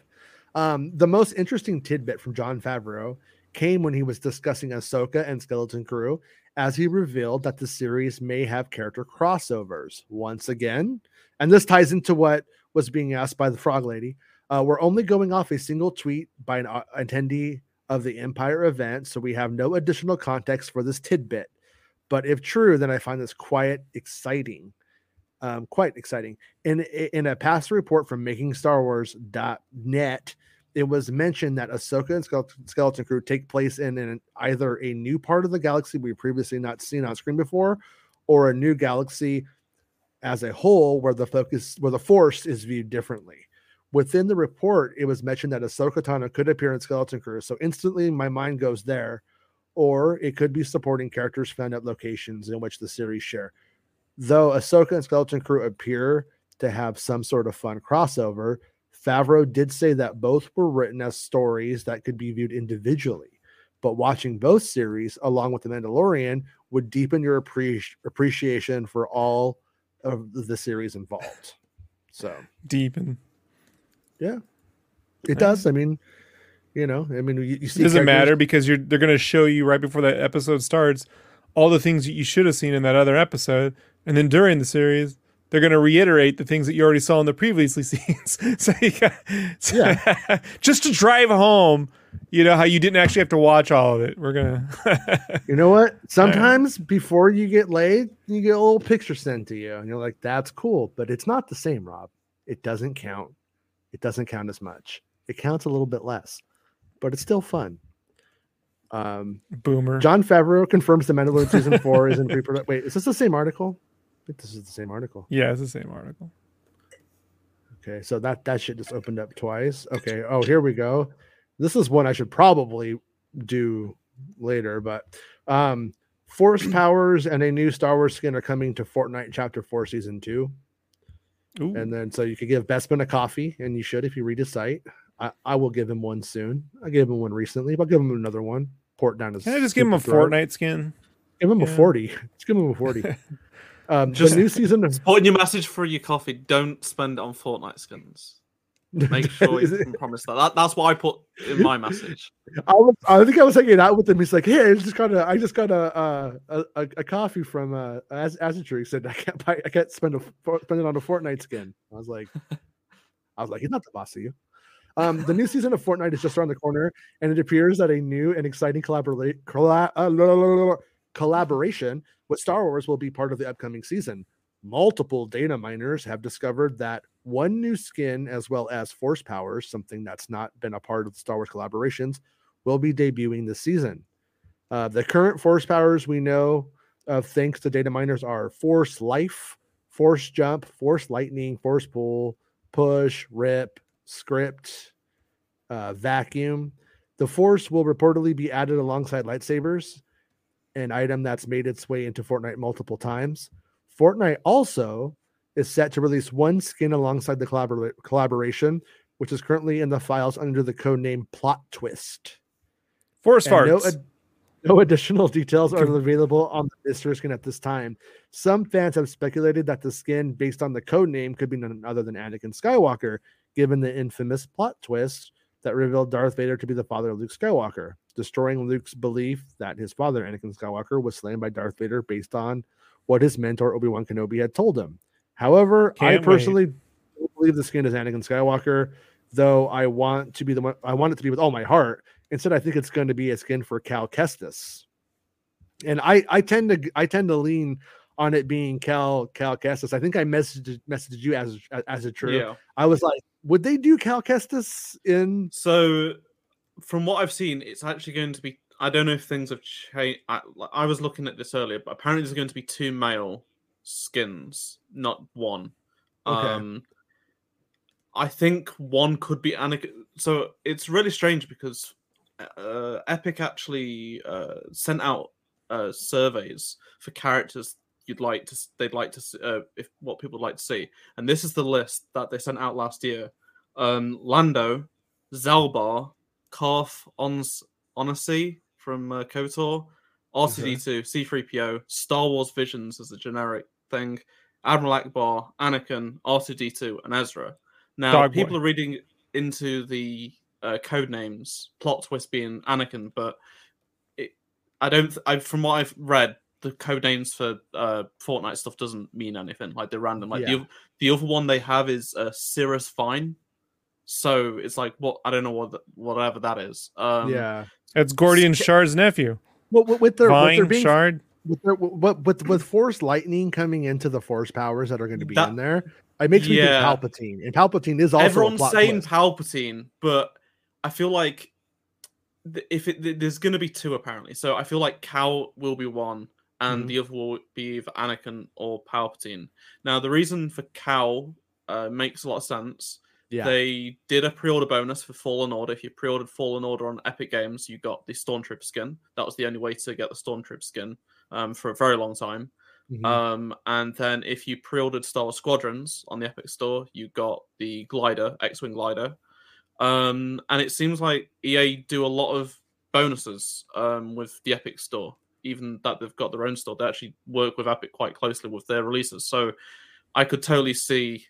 Um, the most interesting tidbit from Jon Favreau came when he was discussing Ahsoka and Skeleton Crew, as he revealed that the series may have character crossovers once again. And this ties into what was being asked by the Frog Lady. Uh, we're only going off a single tweet by an uh, attendee of the Empire event, so we have no additional context for this tidbit. But if true, then I find this quite exciting. Um, quite exciting. In in a past report from MakingStarWars.net, it was mentioned that Ahsoka and Skeleton, Crew take place in, in either a new part of the galaxy we've previously not seen on screen before, or a new galaxy as a whole where the focus where the Force is viewed differently. Within the report, it was mentioned that Ahsoka Tano could appear in Skeleton Crew, so instantly my mind goes there. Or it could be supporting characters found at locations in which the series share though Ahsoka and Skeleton Crew appear to have some sort of fun crossover, Favreau did say that both were written as stories that could be viewed individually. But watching both series along with The Mandalorian would deepen your appreci- appreciation for all of the series involved. So, Deepen. yeah, it does. I mean, you know, I mean, you, you see, It doesn't characters- matter because you're they're gonna show you right before that episode starts all the things that you should have seen in that other episode, and then during the series they're gonna reiterate the things that you already saw in the previously scenes. so you got, so- just to drive home, you know how you didn't actually have to watch all of it. We're gonna You know what? Sometimes before you get laid, you get a little picture sent to you, and you're like, "That's cool," but it's not the same, Rob. It doesn't count. It doesn't count as much. It counts a little bit less, but it's still fun. Um, boomer. Jon Favreau confirms the Mandalorian season four is in pre-production. Wait, is this the same article? Think this is the same article. yeah, it's the same article. Okay, so that that shit just opened up twice. Okay, oh here we go. This is one I should probably do later, but um Force powers and a new Star Wars skin are coming to Fortnite Chapter Four Season Two, Ooh. and then so you could give Bespin a coffee, and you should if you read his site. I, I will give him one soon. I gave him one recently, but I'll give him another one. Port down his. Can I just give him a throat. Fortnite skin? Give him a Yeah. forty. Just give him a forty. Um, Just- the new season of in your message for your coffee. Don't spend it on Fortnite skins. Make sure you can promise that. that. That's what I put in my message. I, was, I think I was hanging out with him. He's like, "Hey, I just got a, I just got a, uh, a, a, a coffee from uh, Az Azure." He said, "I can't buy, I can't spend a spend it on a Fortnite skin." I was like, I was like, he's not the boss of you. Um, the new season of Fortnite is just around the corner, and it appears that a new and exciting collaborate colla- uh, la- la- la- la- collaboration with Star Wars will be part of the upcoming season. Multiple data miners have discovered that one new skin, as well as force powers, something that's not been a part of the Star Wars collaborations, will be debuting this season. Uh, the current force powers we know of, thanks to data miners, are Force Life, Force Jump, Force Lightning, Force Pull, Push, Rip, Script, uh, Vacuum. The Force will reportedly be added alongside lightsabers, an item that's made its way into Fortnite multiple times. Fortnite also is set to release one skin alongside the collabor- collaboration, which is currently in the files under the code name Plot Twist. Force And no, farts. ad- no additional details are available on the mystery skin at this time. Some fans have speculated that the skin, based on the code name, could be none other than Anakin Skywalker, given the infamous plot twist that revealed Darth Vader to be the father of Luke Skywalker, destroying Luke's belief that his father, Anakin Skywalker, was slain by Darth Vader based on what his mentor Obi Wan Kenobi had told him. However, I Can't wait. personally don't believe the skin is Anakin Skywalker, though I want to be the one. I want it to be with all my heart. Instead, I think it's going to be a skin for Cal Kestis, and I I tend to I tend to lean on it being Cal Cal Kestis. I think I messaged messaged you as as a true. Yeah. I was like, would they do Cal Kestis in? So, from what I've seen, it's actually going to be. I don't know if things have changed. I, I was looking at this earlier, but apparently there's going to be two male skins, not one. Okay. Um, I think one could be Anakin. So it's really strange because uh, Epic actually uh, sent out uh, surveys for characters you'd like to they'd like to see, uh, if what people would like to see, and this is the list that they sent out last year. Um, Lando, Zelbar, Carth Ons Onasi from uh, KOTOR, R2D2, C3PO, Star Wars Visions as a generic thing, Admiral Ackbar, Anakin, R2D2, and Ezra. Now, Dog boy. people are reading into the uh, code names, plot twist being Anakin, but it, I don't. th- I, from what I've read, the code names for uh, Fortnite stuff doesn't mean anything. Like they're random. Like Yeah. the the other one they have is uh, Cirrus Fine. So it's like what I don't know what th- whatever that is. Um, yeah. it's Gordian Shard's nephew. Well, with, with their with their being Shard. with their, with, with with Force Lightning coming into the Force powers that are going to be That- in there, it makes me Yeah. think Palpatine, and Palpatine is also a Everyone's plot saying twist. Palpatine, but I feel like th- if it th- there's going to be two apparently, so I feel like Cal will be one, and Mhm. the other will be either Anakin or Palpatine. Now, the reason for Cal uh, makes a lot of sense. Yeah, They did a pre-order bonus for Fallen Order. If you pre-ordered Fallen Order on Epic Games, you got the Stormtrooper skin. That was the only way to get the Stormtrooper skin um, for a very long time. Mhm. Um, and then if you pre-ordered Star Wars Squadrons on the Epic Store, you got the glider, X-wing glider. Um, and it seems like EA do a lot of bonuses um, with the Epic Store, even that they've got their own store. They actually work with Epic quite closely with their releases. So I could totally see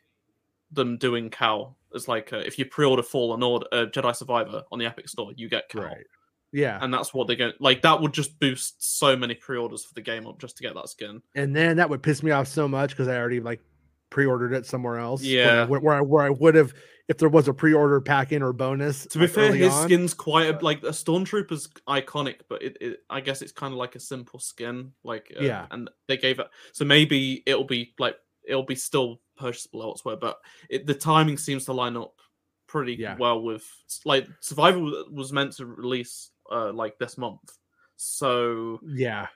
them doing Cal as like uh, if you pre-order Fallen Order, uh, Jedi Survivor on the Epic Store, you get Cal right, yeah, and that's what they're going like that would just boost so many pre-orders for the game up just to get that skin and then that would piss me off so much because I already like pre-ordered it somewhere else. where I- Yeah. where, I where I would have if there was a pre-order pack in or bonus. to be like, fair his on. skin's quite a, like a stormtrooper's iconic but it, it i guess it's kind of like a simple skin like uh, Yeah. and they gave it so maybe it'll be like it'll be still purchasable elsewhere but it, the timing seems to line up pretty Yeah. well with like survival was meant to release uh like this month so Yeah,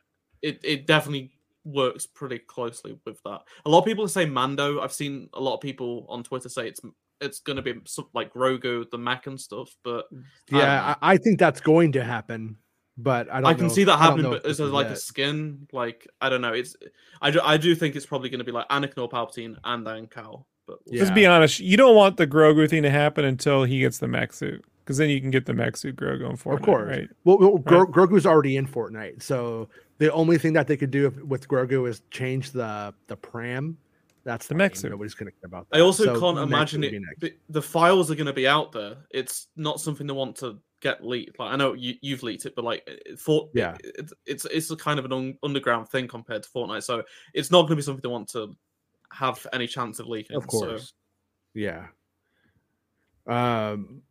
it, it definitely works pretty closely with that. A lot of people say Mando. I've seen a lot of people on Twitter say it's it's going to be like Grogu, the Mac and stuff. But yeah, know. I, I think that's going to happen, but I don't. I, can know- see that happening. know But if this as a, is like a skin, like I don't know. It's I do, I do think it's probably going to be like Anakin or Palpatine and then Cal. But we'll Yeah. Let's be honest. You don't want the Grogu thing to happen until he gets the mech suit. because then you can get the mech suit Grogu in Fortnite, of course. right? Well, well Gro- Right. Grogu's already in Fortnite, so the only thing that they could do if- with Grogu is change the the pram. That's The the mech mech. Nobody's gonna care about that. I also So can't imagine it. the- The files are going to be out there. It's not something they want to get leaked. Like I know you, you've leaked it, but like for Yeah. it, it's it's a kind of an un, underground thing compared to Fortnite. So it's not going to be something they want to have any chance of leaking. Of so- course. Yeah. Um.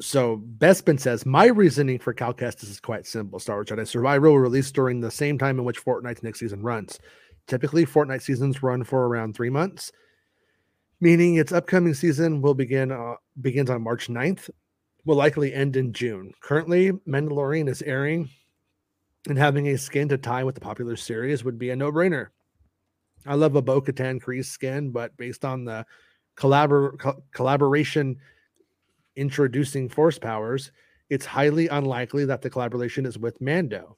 So Bespin says my reasoning for Cal Kestis is quite simple. Star Wars Jedi Survivor will release during the same time in which Fortnite's next season runs. Typically, Fortnite seasons run for around three months, meaning its upcoming season will begin uh, begins on March 9th, will likely end in June. Currently, Mandalorian is airing, and having a skin to tie with the popular series would be a no-brainer. I love a Bo Katan Kryze skin, but based on the collabor- co- collaboration introducing force powers, it's highly unlikely that the collaboration is with Mando.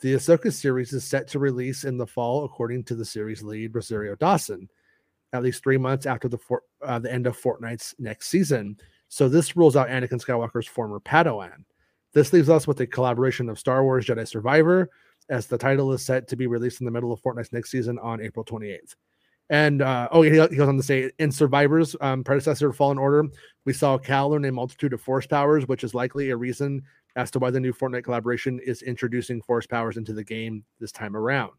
The Ahsoka series is set to release in the fall, according to the series lead Rosario Dawson, at least three months after the for- uh, the end of Fortnite's next season. So this rules out Anakin Skywalker's former Padawan. This leaves us with a collaboration of Star Wars Jedi Survivor, as the title is set to be released in the middle of Fortnite's next season on April 28th. And uh, oh, he, he goes on to say, in Survivor's um, predecessor, Fallen Order, we saw Cal learn a multitude of force powers, which is likely a reason as to why the new Fortnite collaboration is introducing force powers into the game this time around.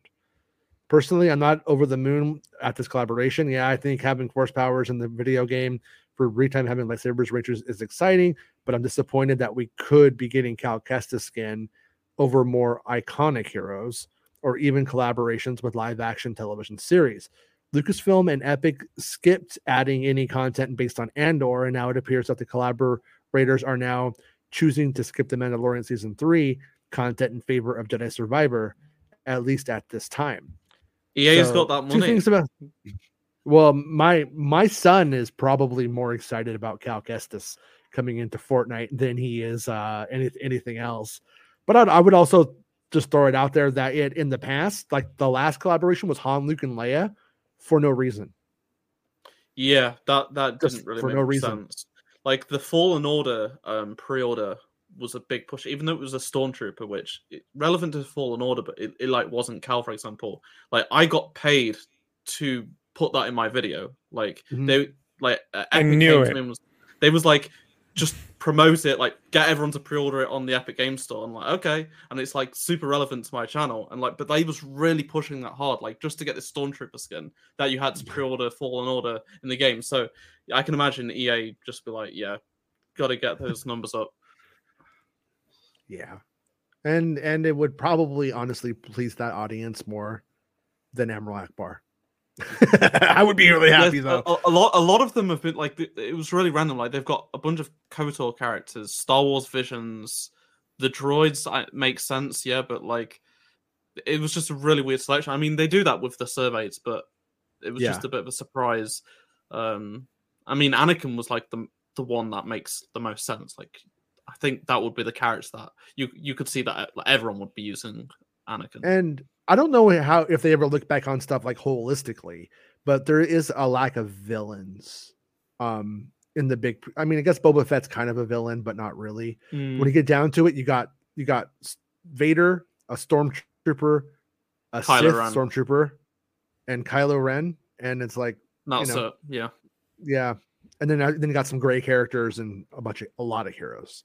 Personally, I'm not over the moon at this collaboration. Yeah, I think having force powers in the video game for time having lightsabers rangers is exciting, but I'm disappointed that we could be getting Cal Kestis skin over more iconic heroes or even collaborations with live action television series. Lucasfilm and Epic skipped adding any content based on Andor, and now it appears that the collaborators are now choosing to skip the Mandalorian season three content in favor of Jedi Survivor, at least at this time. EA's So, got that money. two things about- well, my my son is probably more excited about Cal Kestis coming into Fortnite than he is uh, any, anything else. But I'd, I would also just throw it out there that it in the past, like the last collaboration was Han, Luke, and Leia for no reason. Yeah, that that didn't really for make no much reason. Like the Fallen Order um, pre-order was a big push, even though it was a stormtrooper, which it, relevant to Fallen Order, but it, it like wasn't Cal, for example. Like I got paid to put that in my video. Like Mhm. they like uh, I knew it. Was they was like just promote it, like get everyone to pre-order it on the Epic Game Store. I'm like, okay, and it's like super relevant to my channel, and like, but they was really pushing that hard, like just to get this Stormtrooper skin that you had to pre-order Fallen Order in the game. So I can imagine EA just be like, yeah, got to get those numbers up. Yeah. And and it would probably honestly please that audience more than Emerald Ackbar. I would be really happy though. A, a lot, a lot of them have been like it was really random. Like they've got a bunch of Kotor characters, Star Wars visions, the droids I, make sense, yeah, but like it was just a really weird selection. I mean, they do that with the surveys, but it was just a bit of a surprise. Um, I mean, Anakin was like the the one that makes the most sense. Like, I think that would be the character that you you could see that like, everyone would be using Anakin. And I don't know how if they ever look back on stuff like holistically, but there is a lack of villains. Um, in the big, I mean, I guess Boba Fett's kind of a villain, but not really. Mm, When you get down to it, you got you got Vader, a stormtrooper, a Kylo Sith Ren. stormtrooper, and Kylo Ren, and it's like that's know, it. Yeah. yeah and then then you got some gray characters and a bunch of a lot of heroes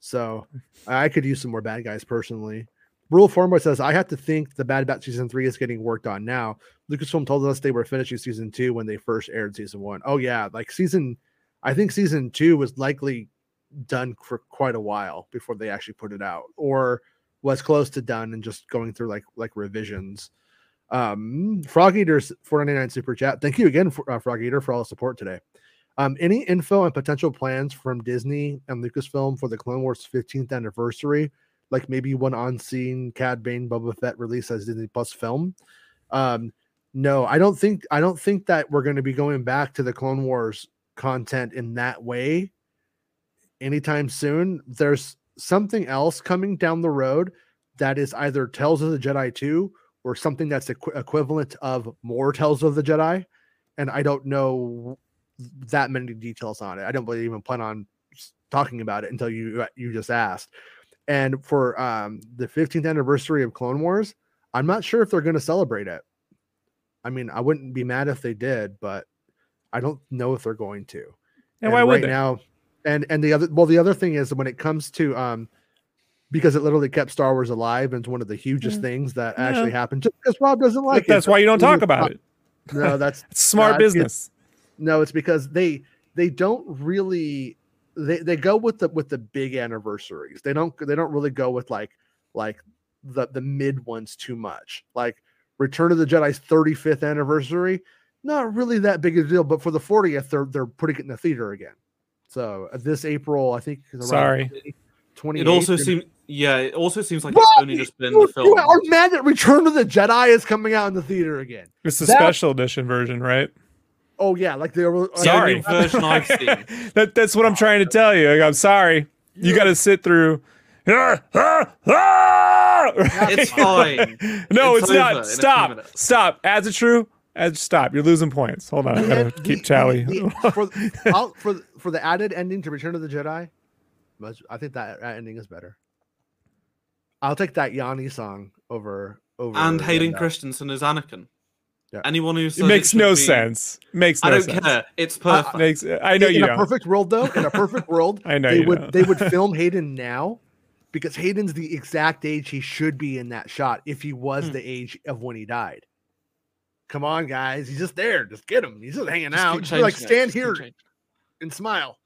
so i could use some more bad guys personally rule formboy says i have to think the bad batch season three is getting worked on. Now lucasfilm told us they were finishing season two when they first aired season one. Oh yeah like season i think season two was likely done for quite a while before they actually put it out or was close to done and just going through like like revisions. Um frog eaters 499 super chat thank you again for uh, frog eater for all the support today. Um any info and potential plans from disney and lucasfilm for the clone wars 15th anniversary like maybe one on-scene cad bane boba fett release as disney plus film um no i don't think i don't think that we're going to be going back to the clone wars content in that way anytime soon there's something else coming down the road that is either Tales of the Jedi 2 or something that's equi- equivalent of more Tales of the Jedi. And I don't know that many details on it. I don't really even plan on talking about it until you you just asked. And for um, the 15th anniversary of Clone Wars, I'm not sure if they're going to celebrate it. I mean, I wouldn't be mad if they did, but I don't know if they're going to. And why would right they? now? And and the other well, the other thing is when it comes to um, because it literally kept Star Wars alive and it's one of the hugest Yeah. things that Yeah. actually happened. Just because Rob doesn't But like it. that's why you don't talk about it. No, that's It's smart Nah, it's- business. no, it's because they they don't really they they go with the with the big anniversaries. They don't they don't really go with like like the the mid ones too much. Like Return of the Jedi's 35th anniversary, not really that big a deal, but for the 40th they're they're putting it in the theater again. So uh, this April, I think Sorry. 20 It also seems, yeah, it also seems like What? it's only just been you, the you film. are mad that Return of the Jedi is coming out in the theater again. It's the That- special edition version, right? Oh yeah, like they were Sorry. The only version I've seen. that that's what I'm trying to tell you. Like, I'm sorry. You got to sit through. Ah, ah, ah! It's fine. No, It's it's, not. over in a few Stop. Stop. As it true. As stop. You're losing points. Hold on. I gotta And keep the- tally. the- the- for, I'll- for for the added ending to Return of the Jedi, much- I think that, that ending is better. I'll take that Yanni song over over and Hayden Christensen as Anakin. Yeah. Anyone who It makes should no be- sense. Makes no sense. I don't sense. care. It's I- perfect. Makes. I know in you a don't. perfect world, though, in a perfect world, I know they you would don't. they would film Hayden now because Hayden's the exact age he should be in that shot if he was Hmm. the age of when he died. Come on, guys, he's just there. Just get him. He's just hanging Just out. Just be like changing it. stand here and smile.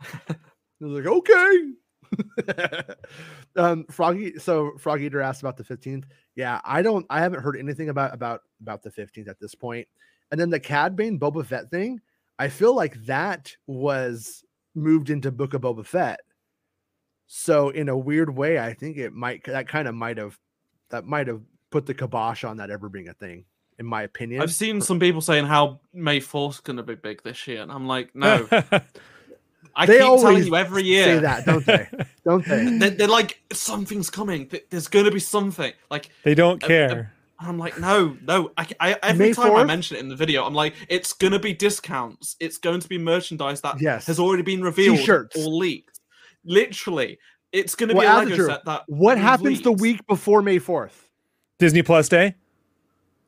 I was like, okay. um, Froggy. So Frog Eater asked about the fifteenth. Yeah, I don't. I haven't heard anything about about about the fifteenth at this point. And then the Cad Bane Boba Fett thing. I feel like that was moved into Book of Boba Fett. So in a weird way, I think it might that kind of might have that might have put the kibosh on that ever being a thing, in my opinion. I've seen some people saying how May 4th's going to be big this year, and I'm like, no. I They keep telling always you every year. say that, don't they? Don't they? They're, they're like, something's coming. There's going to be something. Like, they don't Uh, uh, care. And I'm like, no, no. I, I every May time I mention it in the video, I'm like, it's gonna be discounts. It's going to be merchandise that Yes. has already been revealed T-shirts. or leaked. Literally, it's gonna Well, be a Lego a set that. What we've happens the week before May fourth? Disney Plus Day.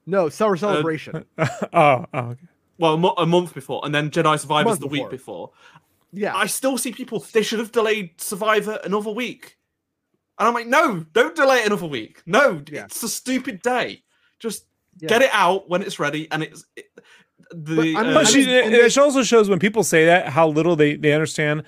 No, Uh, summer celebration. oh, oh, okay. Well, a, mo- a month before, and then Jedi Survivor's month the week before. Before. yeah, I still see people. They should have delayed Survivor another week, and I'm like, no, don't delay it another week. No, Yeah. it's a stupid day. Just Yeah. get it out when it's ready, and it's it, the. I'm- uh, But she, mean, and it also shows when people say that how little they, they understand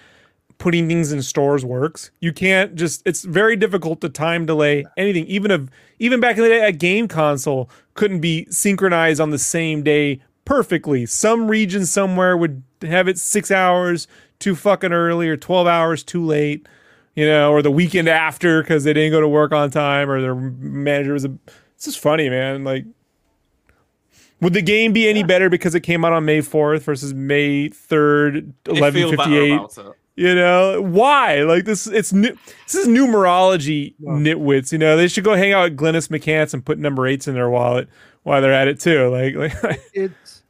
putting things in stores works. You can't just it's very difficult to time delay anything. Even if even back in the day a game console couldn't be synchronized on the same day perfectly. Some region somewhere would have it 6 hours too fucking early or 12 hours too late. You know, or the weekend after because they didn't go to work on time, or their manager was a. It's just funny, man. Like, would the game be any better because it came out on May 4th versus May 3rd, they feel better 1158? You know, why? Like this it's new this is numerology No. nitwits, you know. They should go hang out at Glennis McCants and put number 8s in their wallet while they're at it too. Like like it's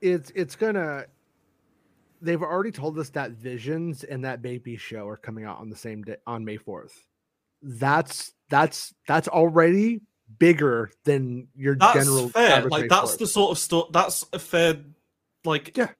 it's it's gonna. They've already told us that Visions and that Baby Show are coming out on the same day on May fourth. That's that's that's already bigger than your That's general. fair. Like May that's 4th. the sort of stuff. That's a fair. Like Yeah.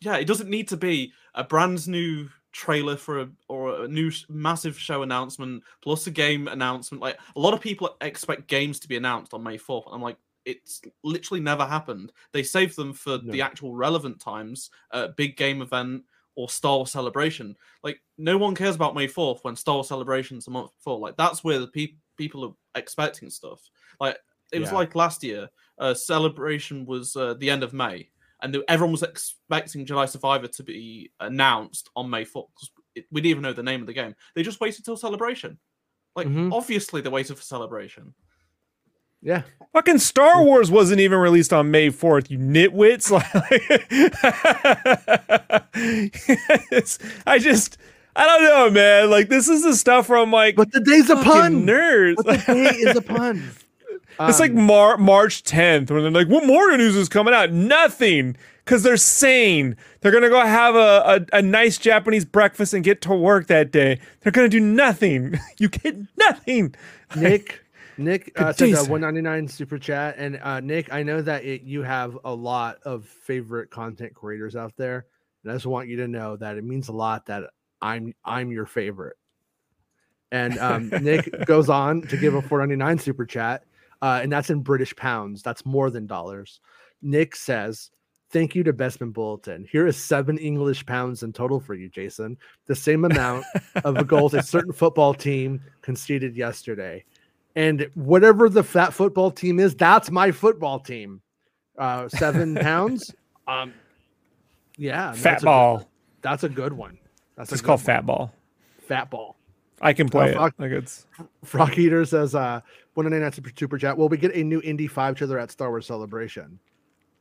yeah. It doesn't need to be a brand new trailer for a or a new sh- massive show announcement plus a game announcement. Like a lot of people expect games to be announced on May fourth. and I'm like, it's literally never happened. They save them for the actual relevant times, a big game event or Star Wars Celebration. Like no one cares about May fourth when Star Wars Celebration's a month before. Like that's where the pe- people are expecting stuff. Like it was Yeah. like last year. Uh, celebration was uh, the end of May, and the- everyone was expecting Jedi Survivor to be announced on May Fourth. We didn't even know the name of the game. They just waited till celebration. Like Mhm. obviously they waited for celebration. Yeah. fucking Star Wars wasn't even released on May 4th, you nitwits. Like I just I don't know, man. Like this is the stuff where I'm like But the day's a pun. nerds. But the day is a pun. It's like Um, Mar- March 10th when they're like, what more news is coming out? Nothing. because they're sane. They're gonna go have a, a, a nice Japanese breakfast and get to work that day. They're gonna do nothing. You get nothing. Nick, Nick uh, Good said day, uh, sir. 199 super chat, and uh, Nick, I know that it, you have a lot of favorite content creators out there, and I just want you to know that it means a lot that I'm I'm your favorite. And um, Nick goes on to give a 499 super chat, uh, and that's in British pounds. That's more than dollars. Nick says, "Thank you to Bespin Bulletin. Here is seven English pounds in total for you, Jason. The same amount of goals a certain football team conceded yesterday. And whatever the fat football team is, that's my football team. Uh, seven pounds. Um, yeah, Fat that's a- ball. that's a good one. That's It's called one. fat ball. fat ball. I can play Oh, fuck. it. Like it's Frog Eater says, uh, 199 super, super chat. Will we get a new Indy 5 trailer at Star Wars Celebration?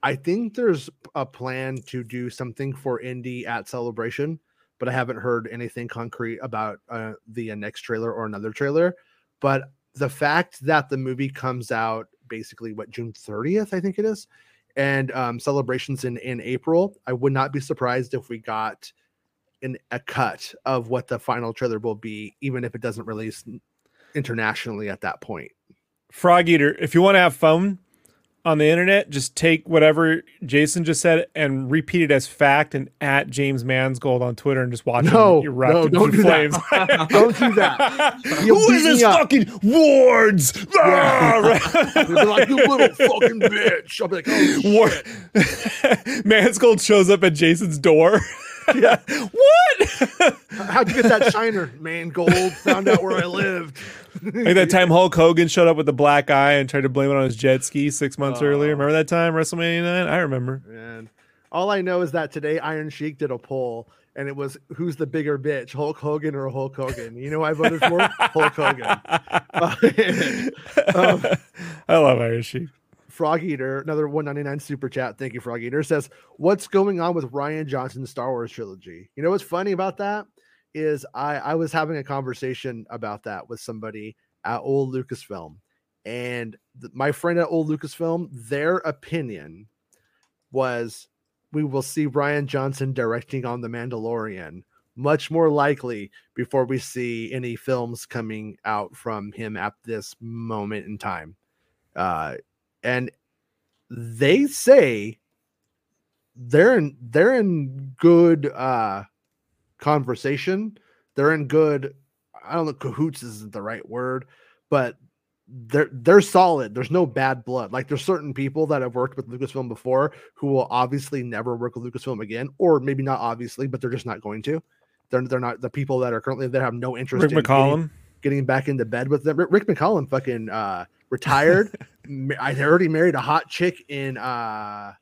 I think there's a plan to do something for Indy at Celebration, but I haven't heard anything concrete about uh, the uh, next trailer or another trailer. But the fact that the movie comes out basically what June 30th, I think it is, and um, celebrations in in April, I would not be surprised if we got in a cut of what the final trailer will be, even if it doesn't release internationally at that point. Frog Eater. If you want to have fun on the internet, just take whatever Jason just said and repeat it as fact and at James Mangold on Twitter and just watch No, him erupt no, into don't do flames. that. Don't do that. You'll Who is this fucking Wards? Ah, right. Like, you little fucking bitch. I'll be like, oh, War-. Mangold shows up at Jason's door. Yeah. what? how'd you get that shiner? Man, gold found out where I lived. Like that time Hulk Hogan showed up with a black eye and tried to blame it on his jet ski six months earlier. Remember that time, WrestleMania 9? I remember. And all I know is that today Iron Sheik did a poll and it was who's the bigger bitch, Hulk Hogan or Hulk Hogan? You know who I voted for? Hulk Hogan. Um, I love Iron Sheik. Frog Eater, another 199 super chat. Thank you, Frog Eater. Says, What's going on with Rian Johnson's Star Wars trilogy? You know what's funny about that is I, I was having a conversation about that with somebody at old Lucasfilm. And th- my friend at old Lucasfilm, their opinion was we will see Rian Johnson directing on The Mandalorian much more likely before we see any films coming out from him at this moment in time. Uh, and they say they're in they're in good uh conversation they're in good i don't know cahoots isn't the right word but they're they're solid there's no bad blood like there's certain people that have worked with lucasfilm before who will obviously never work with lucasfilm again or maybe not obviously but they're just not going to they're, they're not the people that are currently that have no interest Rick in getting- McCallum. getting back into bed with them. Rick, Rick McCallum fucking uh retired. I already married a hot chick in uh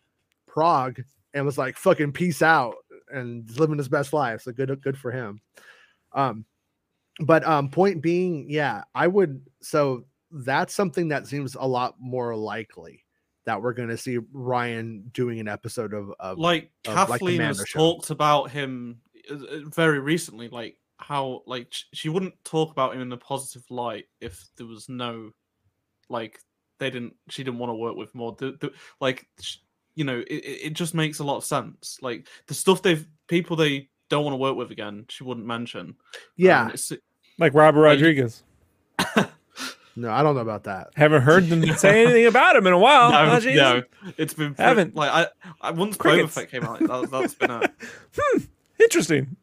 Prague and was like fucking peace out and living his best life. So good good for him. Um but um point being, yeah, I would so that's something that seems a lot more likely that we're gonna see Ryan doing an episode of, of like of, like, Kathleen Mando has show. talked about him uh, uh, very recently, like how like she wouldn't talk about him in a positive light if there was no like they didn't she didn't want to work with more the, the, like you know it, it it just makes a lot of sense like the stuff they've people they don't want to work with again she wouldn't mention yeah. Um, it's, Like Robert Like- Rodriguez. no, I don't know about that. Haven't heard them say anything about him in a while. no, huh, Jason? no, it's been pre- Haven't. like I, I once Boba Crickets. Fett came out that, that's been a Interesting.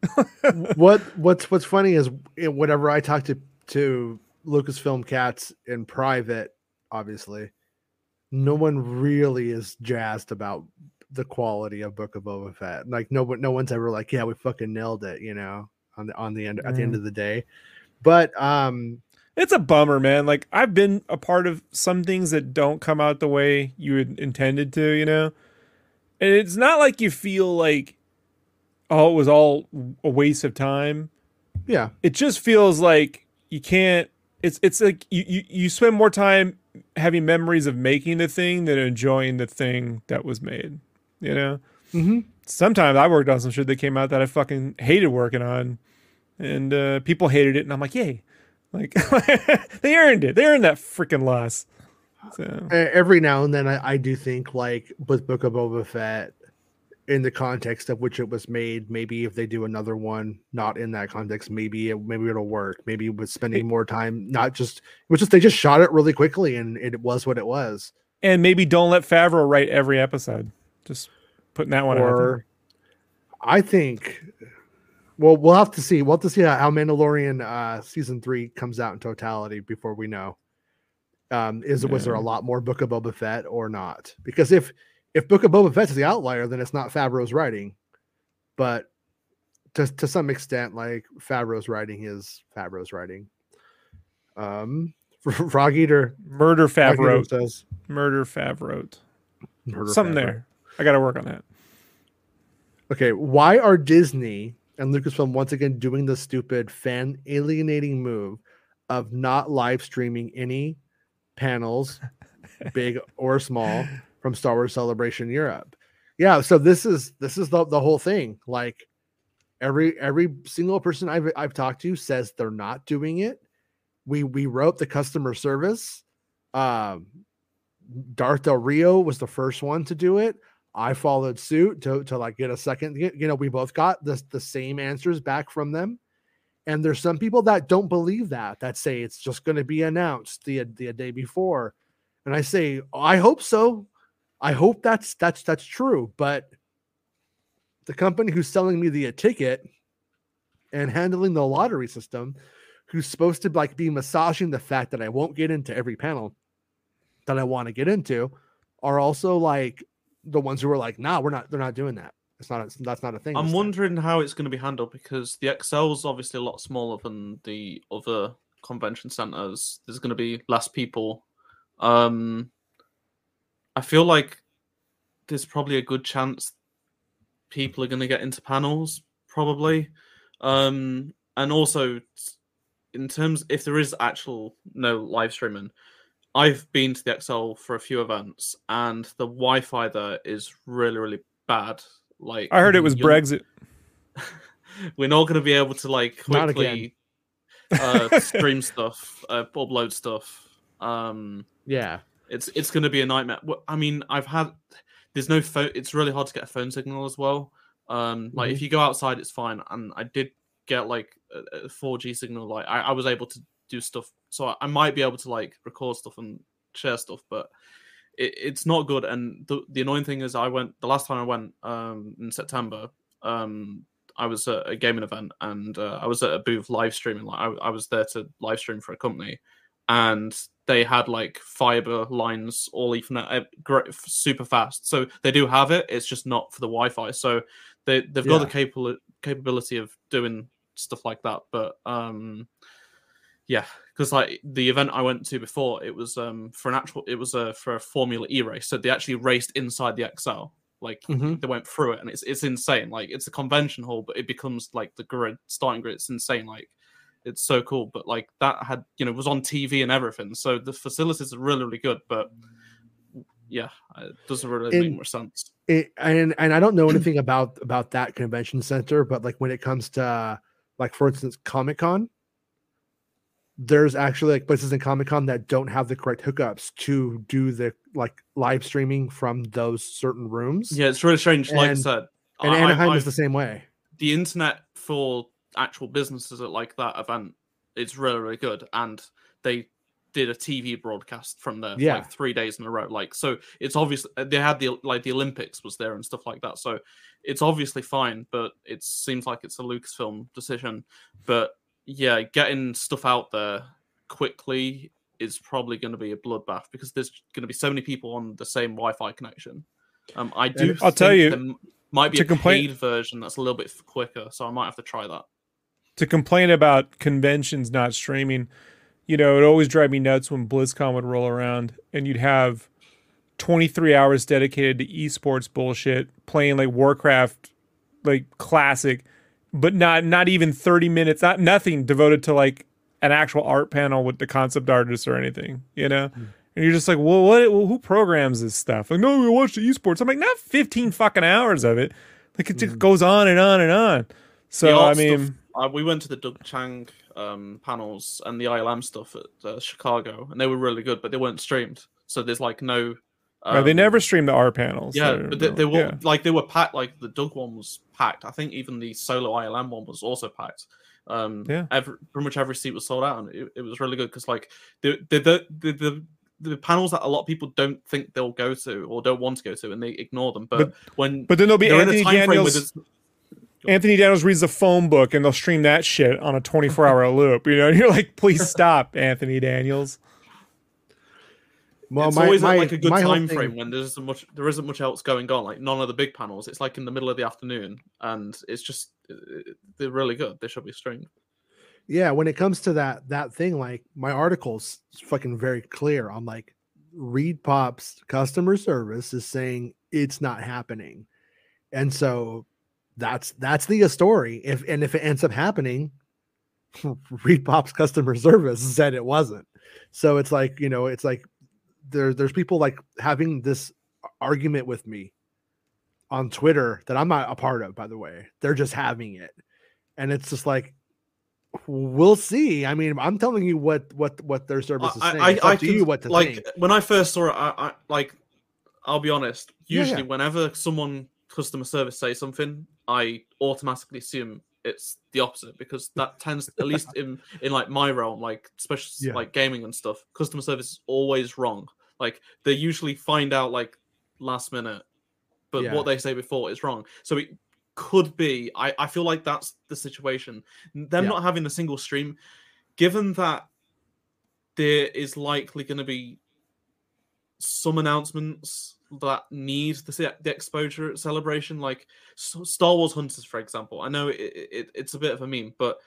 what what's what's funny is eh, whenever I talk to to Lucasfilm cats in private, obviously, no one really is jazzed about the quality of Book of Boba Fett. Like no one, no one's ever like, yeah, we fucking nailed it, you know, on the on the end at the end of the day. But um, It's a bummer, man. Like I've been a part of some things that don't come out the way you had intended to, you know? And it's not like you feel like oh, it was all a waste of time. yeah, It just feels like you can't it's it's like you, you, you spend more time having memories of making the thing than enjoying the thing that was made. You know? Mhm. Sometimes I worked on some shit that came out that I fucking hated working on. And uh, people hated it, and I'm like, yay. Like they earned it. They earned that freaking loss. So every now and then I, I do think like with Book of Boba Fett, in the context of which it was made. Maybe if they do another one not in that context, maybe it, maybe it'll work. Maybe with spending more time, not just it was just they just shot it really quickly and it was what it was. And maybe don't let Favreau write every episode. Just putting that one. Or I think well we'll have to see. We'll have to see how, Mandalorian uh season three comes out in totality before we know. Um is was there a lot more Book of Boba Fett or not? Because if if Book of Boba Fett's the outlier, then it's not Favreau's writing. But to to some extent, like Favreau's writing is Favreau's writing. Um Frog Eater Murder Favreau. says Murder Favreau. Murder Something Favreau. there. I got to work on that. Okay, why are Disney and Lucasfilm once again doing the stupid fan alienating move of not live streaming any panels, big or small, from Star Wars Celebration Europe? Yeah, so this is this is the, the whole thing. Like every every single person I've I've talked to says they're not doing it. We we wrote the customer service. Um Darth Del Rio was the first one to do it. I followed suit to to like get a second. You know, we both got the the same answers back from them. And there's some people that don't believe that, that say it's just going to be announced the the day before. And I say, I hope so. I hope that's that's that's true. But the company who's selling me the ticket and handling the lottery system, who's supposed to like be massaging the fact that I won't get into every panel that I want to get into, are also like the ones who are like, nah, we're not. They're not doing that. It's not. A, that's not a thing. I'm this time." wondering how it's going to be handled because the ExCeL is obviously a lot smaller than the other convention centers. There's going to be less people. Um, I feel like there's probably a good chance people are going to get into panels, probably. Um, and also, in terms if there is actual no live streaming, I've been to the ExCeL for a few events, and the Wi-Fi there is really, really bad. Like I heard it was you're- Brexit. we're not going to be able to like quickly uh, stream stuff, uh, upload stuff. Um, Yeah. It's it's going to be a nightmare. I mean, I've had there's no phone. It's really hard to get a phone signal as well. Um, like if you go outside, it's fine. And I did get like a, a 4G signal. Like I, I was able to do stuff, so I, I might be able to like record stuff and share stuff, but. It, it's not good, and the, the annoying thing is, I went the last time I went um, in September. Um, I was at a gaming event and uh, I was at a booth live streaming. Like I, I was there to live stream for a company, and they had like fiber lines, all Ethernet, uh, super fast. So they do have it. It's just not for the Wi-Fi. So they they've got the Yeah. capable capability of doing stuff like that. But um, yeah, because like the event I went to before, it was um for an actual, it was a for a Formula E race. So they actually raced inside the ExCeL. Like Mhm. they went through it, and it's it's insane. Like it's a convention hall, but it becomes like the grid starting grid. It's insane. Like it's so cool. But like that had you know was on TV and everything. So the facilities are really really good. But yeah, it doesn't really make In- more sense. it, and and I don't know anything about about that convention center, but like when it comes to uh, like for instance Comic Con, there's actually like places in Comic Con that don't have the correct hookups to do the like live streaming from those certain rooms. Yeah, it's really strange. Like I said, and I- I- Anaheim I've- is the same way. the internet for actual businesses at like that event It's really really good. And they did a tv broadcast from there Yeah. like three days in a row like so it's obvious they had the like the olympics was there and stuff like that so it's obviously fine but it seems like it's a lucasfilm decision. But yeah getting stuff out there quickly is probably going to be a bloodbath because there's going to be so many people on the same wi-fi connection. Um i do I'll tell you, there might be a complain- paid version that's a little bit quicker so i might have to try that to complain about conventions not streaming, you know, it always drive me nuts when BlizzCon would roll around and you'd have 23 hours dedicated to esports bullshit, playing like Warcraft, like classic, but not not even 30 minutes, not nothing devoted to like an actual art panel with the concept artist or anything, you know. And you're just like, well, what? Well, who programs this stuff? Like, no, we watch the esports. I'm like, not 15 fucking hours of it. Like, it just goes on and on and on. So I mean, uh, we went to the Doug Chiang um, panels and the ILM stuff at uh, Chicago, and they were really good, but they weren't streamed. So there's like no Right, they Um, never stream the R panels. Yeah, They're- but they, they were yeah. like they were packed. Like the Doug one was packed. I think even the solo ILM one was also packed. Um, Yeah. every, pretty much every seat was sold out, and it, it was really good because like the the, the the the the panels that a lot of people don't think they'll go to or don't want to go to, and they ignore them. But, But- when But then there'll be Anthony in a time frame where Daniels. There's Anthony Daniels reads the phone book and they'll stream that shit on a 24 hour loop. You know, and you're like, please stop, Anthony Daniels. Well, it's my, always at, my, like a good my whole time thing- frame when there isn't much there isn't much else going on. Like none of the big panels. It's like in the middle of the afternoon, and it's just uh, they're really good. They should be streamed. yeah when it comes to that that thing like my article's fucking very clear on like reed pop's customer service is saying it's not happening and so that's that's the story if and if it ends up happening reed pop's customer service said it wasn't so it's like you know it's like there there's people like having this argument with me on twitter that i'm not a part of by the way they're just having it and it's just like we'll see. I mean, I'm telling you what what what their service is saying. I, It's I to can- you what to like think. when I first saw it. I, I like. I'll be honest. Yeah, Usually, yeah. whenever someone customer service say something, I automatically assume it's the opposite because that tends, at least in in like my realm, like especially Yeah. like gaming and stuff, customer service is always wrong. Like they usually find out like last minute, but Yeah. what they say before is wrong. So it could be. I I feel like that's the situation. Them Yeah. not having a single stream, given that there is likely going to be some announcements that need the, the exposure at celebration, like Star Wars Hunters, for example. I know it, it, it's a bit of a meme, but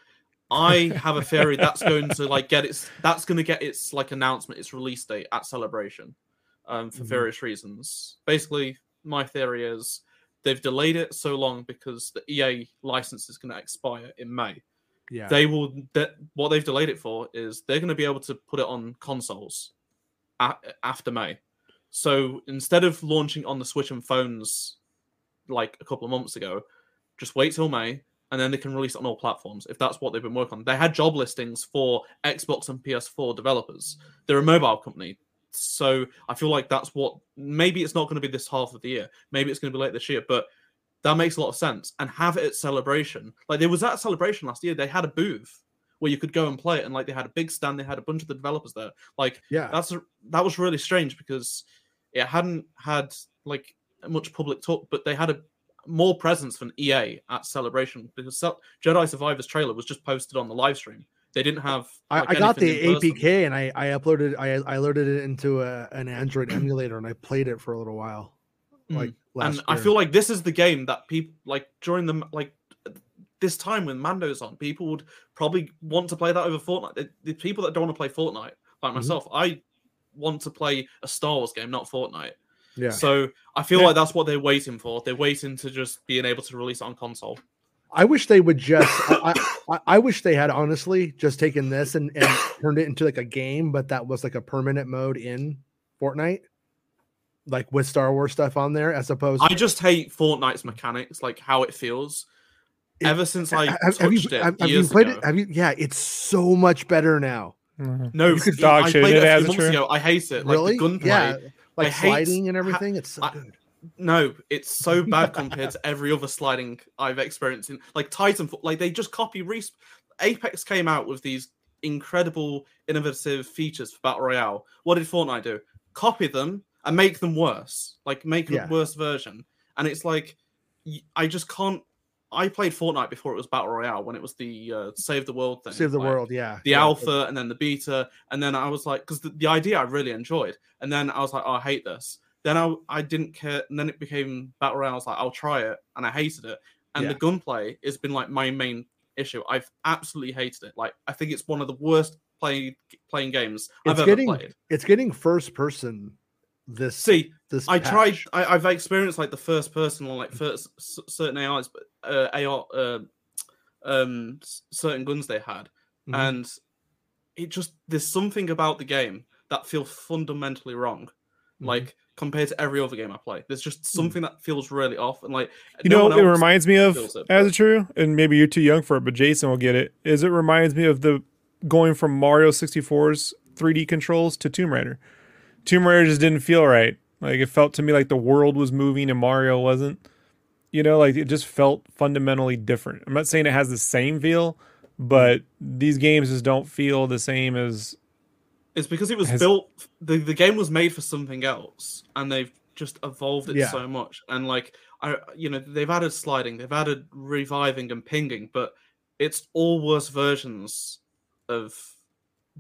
I have a theory that's going to like get its that's going to get its like announcement, its release date at celebration, um, for Mhm. various reasons. Basically, my theory is they've delayed it so long because the EA license is going to expire in May Yeah. they will that what they've delayed it for is they're going to be able to put it on consoles a- after May. So instead of launching on the Switch and phones like a couple of months ago, just wait till May and then they can release it on all platforms if that's what they've been working on. They had job listings for Xbox and PS4 developers. They're a mobile company. So I feel like that's what maybe it's not going to be this half of the year. Maybe it's going to be late this year, but that makes a lot of sense. And have it at celebration. Like there was that celebration last year. They had a booth where you could go and play it, and like they had a big stand. They had a bunch of the developers there. Like yeah. that's that was really strange because it hadn't had like much public talk, but they had a more presence than EA at celebration because Jedi Survivor's trailer was just posted on the live stream. They didn't have. like, I, I got the. APK and I, I uploaded I, I loaded it into a, an Android emulator and I played it for a little while. Mm. Like last and I feel like this is the game that people like during the like this time when Mando's on, people would probably want to play that over Fortnite. The, the people that don't want to play Fortnite, like Mhm. myself, I want to play a Star Wars game, not Fortnite. yeah. So I feel Yeah. like that's what they're waiting for. They're waiting to just being able to release it on console. I wish they would just. I, I, I wish they had honestly just taken this and, and turned it into like a game, but that was like a permanent mode in Fortnite, like with Star Wars stuff on there, as opposed. I just hate Fortnite's mechanics, like how it feels. It- Ever since I have, touched have you, it have, have you played ago. it? Have you? Yeah, it's so much better now. Mhm. No, You could I dog shit played it it a few a months ago. I hate it. Like really? the gunplay. yeah, like hate sliding and ha- everything. it's so I- good. No, it's so bad compared to every other sliding I've experienced in like Titanfall. Like they just copy Resp. Apex came out with these incredible, innovative features for Battle Royale. What did Fortnite do? Copy them and make them worse. Like make Yeah. a worse version. And it's like I just can't. I played Fortnite before it was Battle Royale when it was the uh, Save the World thing. Save the like, world. Yeah, the yeah. alpha and then the beta and then i was like because the, the idea i really enjoyed and then i was like oh i hate this then i i didn't care and then it became battle royale i was like i'll try it and i hated it and the Yeah. gunplay has been like my main issue i've absolutely hated it like i think it's one of the worst playing playing games i've It's ever getting- played It's getting first person. This see this I tried. patch. I, I've experienced like the first person on like first certain AIs, but uh, AR, uh, um, certain guns they had, Mhm. and it just there's something about the game that feels fundamentally wrong. Mhm. Like compared to every other game I play, there's just something that feels really off, and like You no know, it reminds me of it, as a true, and maybe you're too young for it, but Jason will get it. Is it reminds me of the going from Mario 64's 3D controls to Tomb Raider. Tomb Raider just didn't feel right. Like it felt to me like the world was moving and Mario wasn't. You know, like it just felt fundamentally different. I'm not saying it has the same feel, but these games just don't feel the same as It's because it was Has- built. The, the game was made for something else, and they've just evolved it Yeah. so much. And like, I, you know, they've added sliding, they've added reviving and pinging, but it's all worse versions of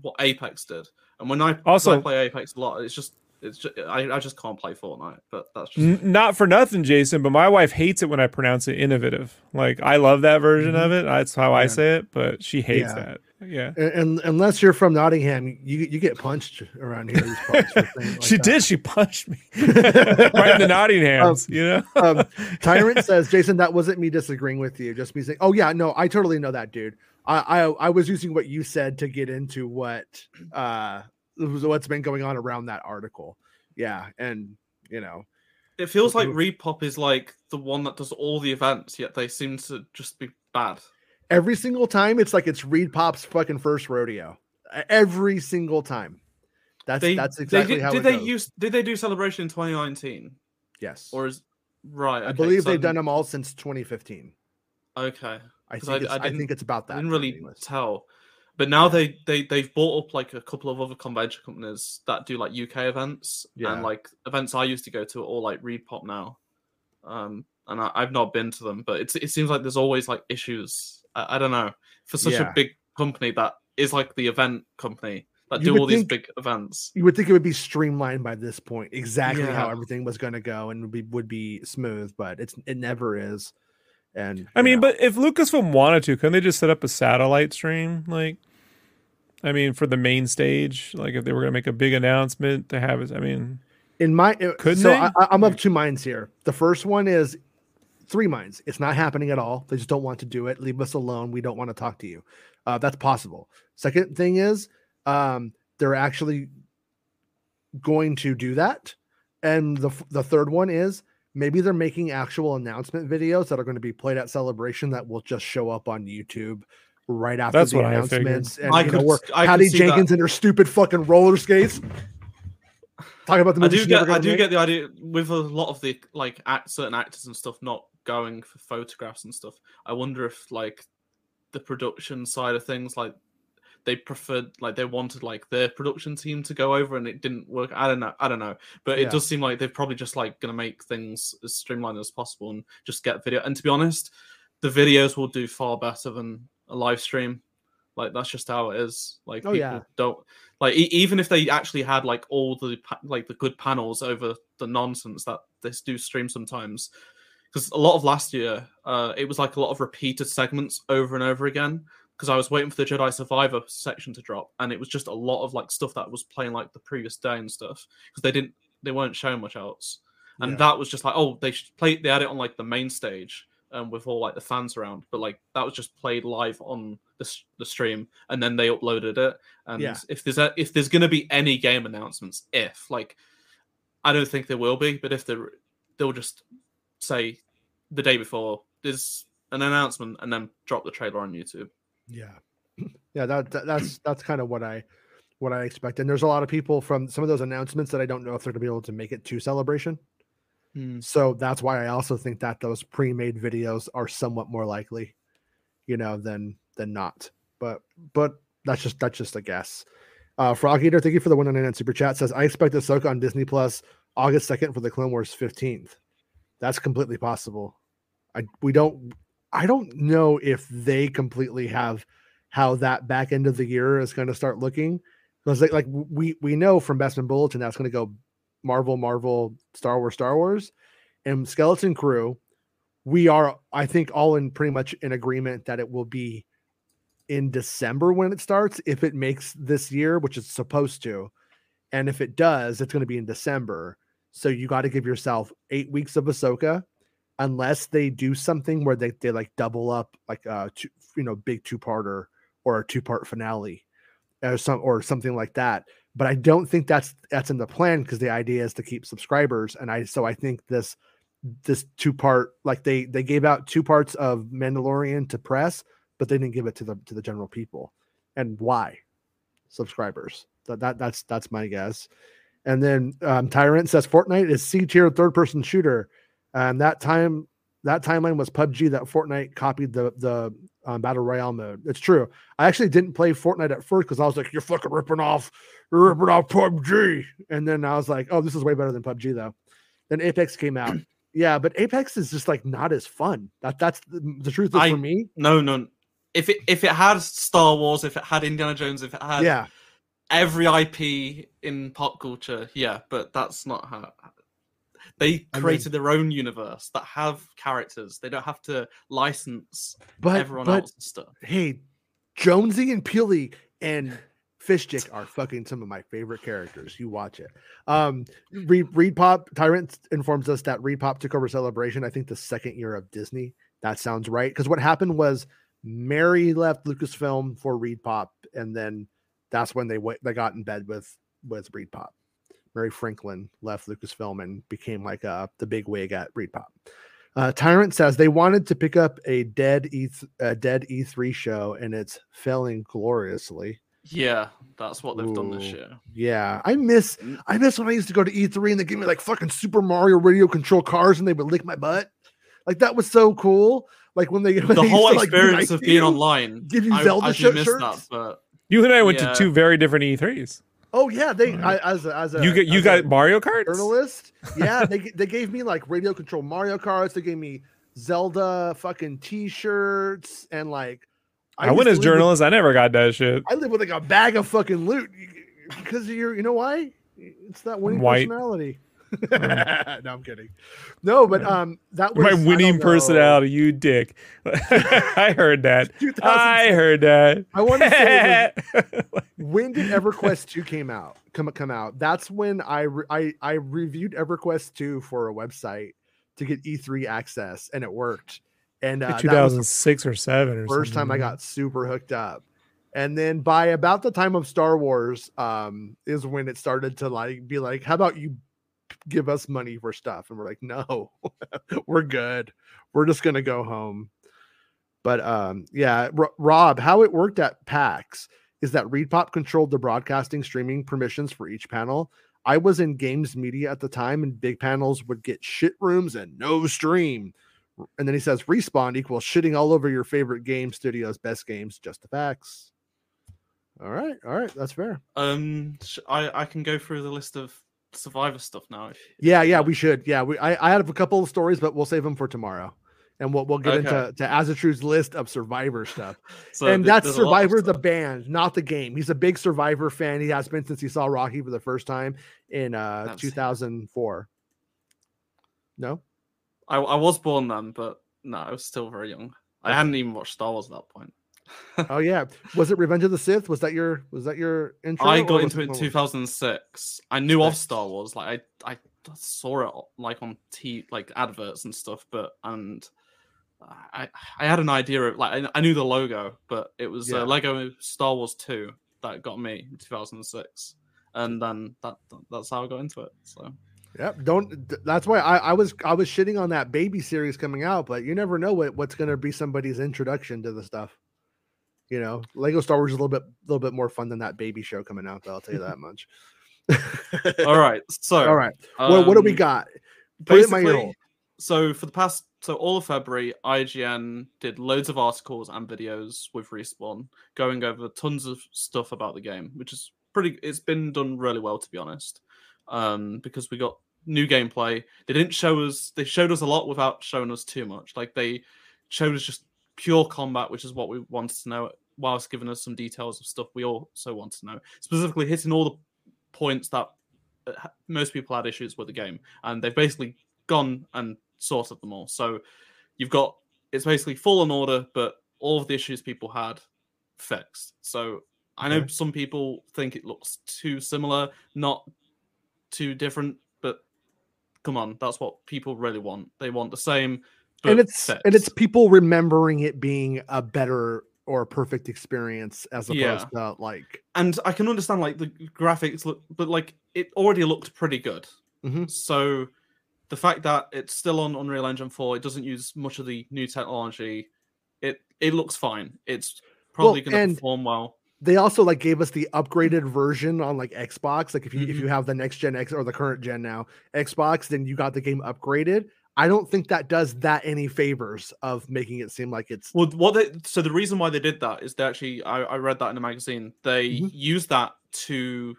what Apex did. And when I 'cause Also- I play Apex a lot, it's just, it's just, I, I just can't play Fortnite. But that's just N- not for nothing, Jason, but my wife hates it when I pronounce it innovative. Like I love that version of it. That's how I say it, but she hates Yeah. that. Yeah. And, and unless you're from Nottingham, you you get punched around here. These parts for things like she that. did. She punched me right in the Nottinghams. Um, you know. um, Tyrant says, Jason, that wasn't me disagreeing with you. Just me saying, oh yeah, no, I totally know that, dude. I I, I was using what you said to get into what uh what's been going on around that article. Yeah, and you know, it feels like. Repop is like the one that does all the events, yet they seem to just be bad. every single time it's like it's Reed Pop's fucking first rodeo. Every single time. That's They, that's they exactly did, how did it they goes. use did they do celebration in 2019 yes. or is right? I believe 'cause they've I done them all since 2015. Okay, I think I- it's, I I, think it's about that. I didn't really anyways. tell. But now they they they've bought up like a couple of other convention companies that do like UK events Yeah. and like events I used to go to are all like Repop now. Um, and I, I've not been to them, but it's it seems like there's always like issues. I, I don't know for such Yeah. a big company that is like the event company that You do all these big events. you would think it would be streamlined by this point, exactly how everything was going to go and would be would be smooth, but it's it never is. And I mean, know, but if Lucasfilm wanted to, couldn't they just set up a satellite stream? Like, I mean, for the main stage, like if they were going to make a big announcement to have it, I mean, in my uh, Couldn't so they? I- I'm of two minds here. The first one is three minds. It's not happening at all. They just don't want to do it. Leave us alone. We don't want to talk to you. Uh, that's possible. Second thing is, um, they're actually going to do that. And the the third one is maybe they're making actual announcement videos that are going to be played at celebration that will just show up on YouTube right after That's the what I figured. announcements. And I you know, could- where I could Patty see that. Jenkins and her stupid fucking roller skates. Talking about the I do get I do make. get the idea with a lot of the like act, certain actors and stuff not going for photographs and stuff. I wonder if like the production side of things like they preferred like they wanted like their production team to go over and it didn't work. I don't know. I don't know. But Yeah. it does seem like they're probably just like gonna make things as streamlined as possible and just get video. And to be honest, the videos will do far better than a live stream. Like that's just how it is. Like Oh, people yeah. don't like e- even if they actually had like all the pa- like the good panels over the nonsense that they do stream sometimes. Because a lot of last year, uh, it was like a lot of repeated segments over and over again. Because I was waiting for the Jedi Survivor section to drop, and it was just a lot of like stuff that was playing like the previous day and stuff. Because they didn't, they weren't showing much else, and Yeah. that was just like, oh, they should play. They had it on like the main stage, um, with all like the fans around, but like that was just played live on the, the stream, and then they uploaded it. And Yeah. if there's a, if there's gonna be any game announcements, if like, I don't think there will be, but if there, they'll just say the day before there's an announcement, and then drop the trailer on YouTube. Yeah, yeah. That, that that's that's kind of what I what I expect. And there's a lot of people from some of those announcements that I don't know if they're gonna be able to make it to celebration. So that's why I also think that those pre-made videos are somewhat more likely, you know, than than not. But but that's just that's just a guess. Uh Frog Eater, thank you for the 199 super chat. Says I expect Ahsoka on Disney Plus August 2nd for the Clone Wars 15th. That's completely possible. I we don't I don't know if they completely have how that back end of the year is going to start looking. Because like, like we we know from Best Bespin Bulletin that's going to go Marvel, Marvel, Star Wars, Star Wars, and Skeleton Crew. We are, I think, all in pretty much in agreement that it will be in December when it starts, if it makes this year, which it's supposed to. And if it does, it's going to be in December. So you got to give yourself eight weeks of Ahsoka, unless they do something where they, they like double up, like uh, two, you know, big two parter or a two part finale, or some or something like that but I don't think that's that's in the plan because the idea is to keep subscribers. And I so I think this this two part like they they gave out two parts of Mandalorian to press, but they didn't give it to the to the general people. And why? Subscribers. That, that that's that's my guess. And then um, Tyrant says Fortnite is C tier third person shooter. And that time, that timeline was PUBG that Fortnite copied the the um, battle royale mode. It's true. I actually didn't play Fortnite at first because I was like, "You're fucking ripping off, you're ripping off PUBG," and then I was like, "Oh, this is way better than PUBG though." Then Apex came out. yeah, but Apex is just like not as fun. That that's the, the truth I- for me. No, no. If it if it had Star Wars, if it had Indiana Jones, if it had Yeah, every IP in pop culture, yeah, but that's not how they created their own universe that have characters. They don't have to license but everyone but else's stuff. hey, Jonesy and Peely and Fishstick are fucking some of my favorite characters. You watch it. Um, Reed, Reed Pop Tyrant informs us that Reed Pop took over Celebration. I think the second year of Disney. That sounds right. Because what happened was Mary left Lucasfilm for Reed Pop, and then that's when they went. They got in bed with with Reed Pop. Mary Franklin left Lucasfilm and became like uh, the big wig at Reed Pop. Uh, Tyrant says they wanted to pick up a dead E a dead E3 show and it's failing gloriously. Yeah, that's what they've done this year. Yeah, I miss Mm. I miss when I used to go to E3 and they give me like fucking Super Mario radio control cars and they would lick my butt. Like that was so cool. Like when they when The they whole to, like, experience nice of being you. online, give you I, Zelda I do miss shirts. that, but You and I went Yeah. to two very different E3s. Oh yeah, they I, as a, as a you get you got Mario Kart. journalist. Yeah, they they gave me like radio control Mario cards. They gave me Zelda fucking t-shirts and like I, used went as live with- journalist. I never got that shit. I live with like a bag of fucking loot because you're, you know why? It's that winning White. personality. no, I'm kidding. No, but um, that was My winning personality, you dick. I heard that. I heard that. I want to say it was- when did EverQuest 2 came out? Come come out. That's when I re- I I reviewed EverQuest 2 for a website to get E3 access, and it worked. And uh, Like that was 2006 or seven or first time I got super hooked up. And then by about the time of Star Wars, um, is when it started to like be like, how about you give us money for stuff? And we're like, no, we're good. We're just gonna go home. But um, yeah, R- Rob, how it worked at PAX is that Reed Pop controlled the broadcasting streaming permissions for each panel. I was in games media at the time, and big panels would get shit rooms and no stream. And then he says respawn equals shitting all over your favorite game studios, best games, just the facts. All right, all right, that's fair. um, I I can go through the list of Survivor stuff now. if- if Yeah, yeah, we should. Yeah, we I, I have a couple of stories, but we'll save them for tomorrow. And we'll we'll get into Okay. to Azatru's list of survivor stuff. So and th- that's there's a lot of Survivor the band, not the game. He's a big Survivor fan. He has been since he saw Rocky for the first time in uh That's- 2004. No? I, I was born then, but no, I was still very young. I hadn't even watched Star Wars at that point. Oh yeah. Was it Revenge of the Sith? Was that your was that your intro? I got into it in 2006. I knew of Star Wars, like I, I saw it like on t like adverts and stuff, but and I, I had an idea of like I, knew the logo, but it was Yeah. uh, Lego Star Wars 2 that got me in 2006, and then that that's how I got into it. So Yep. Don't. That's why I, I was I was shitting on that baby series coming out, but you never know what, what's going to be somebody's introduction to the stuff. You know, Lego Star Wars is a little bit little bit more fun than that baby show coming out. Though I'll tell you that much. all right, so All right. what, what do we um, got? Put it in my ear so for the past so all of February, IGN did loads of articles and videos with Respawn, going over tons of stuff about the game, which is pretty. It's been done really well, to be honest, um, because we got new gameplay. They didn't show us. They showed us a lot without showing us too much. Like they showed us just pure combat, which is what we wanted to know, whilst giving us some details of stuff we also want to know. Specifically, hitting all the points that uh, most people had issues with the game, and they've basically gone and sorted them all. So you've got it's basically full in order, but all of the issues people had fixed. So I know Okay. some people think it looks too similar, not too different, but come on, that's what people really want. They want the same, and it's and it's people remembering it being a better or a perfect experience as opposed Yeah. to like and I can understand like the graphics look, but like it already looked pretty good. Mhm. So the fact that it's still on Unreal Engine 4, it doesn't use much of the new technology. It it looks fine. It's probably Well, going to perform well. they also like gave us the upgraded version on like Xbox. Like if you if Mhm. you have the next gen X or the current gen now Xbox, then you got the game upgraded. I don't think that does that any favors of making it seem like it's Well, what they so the reason why they did that is they actually I, I read that in a magazine. They Mhm. used that to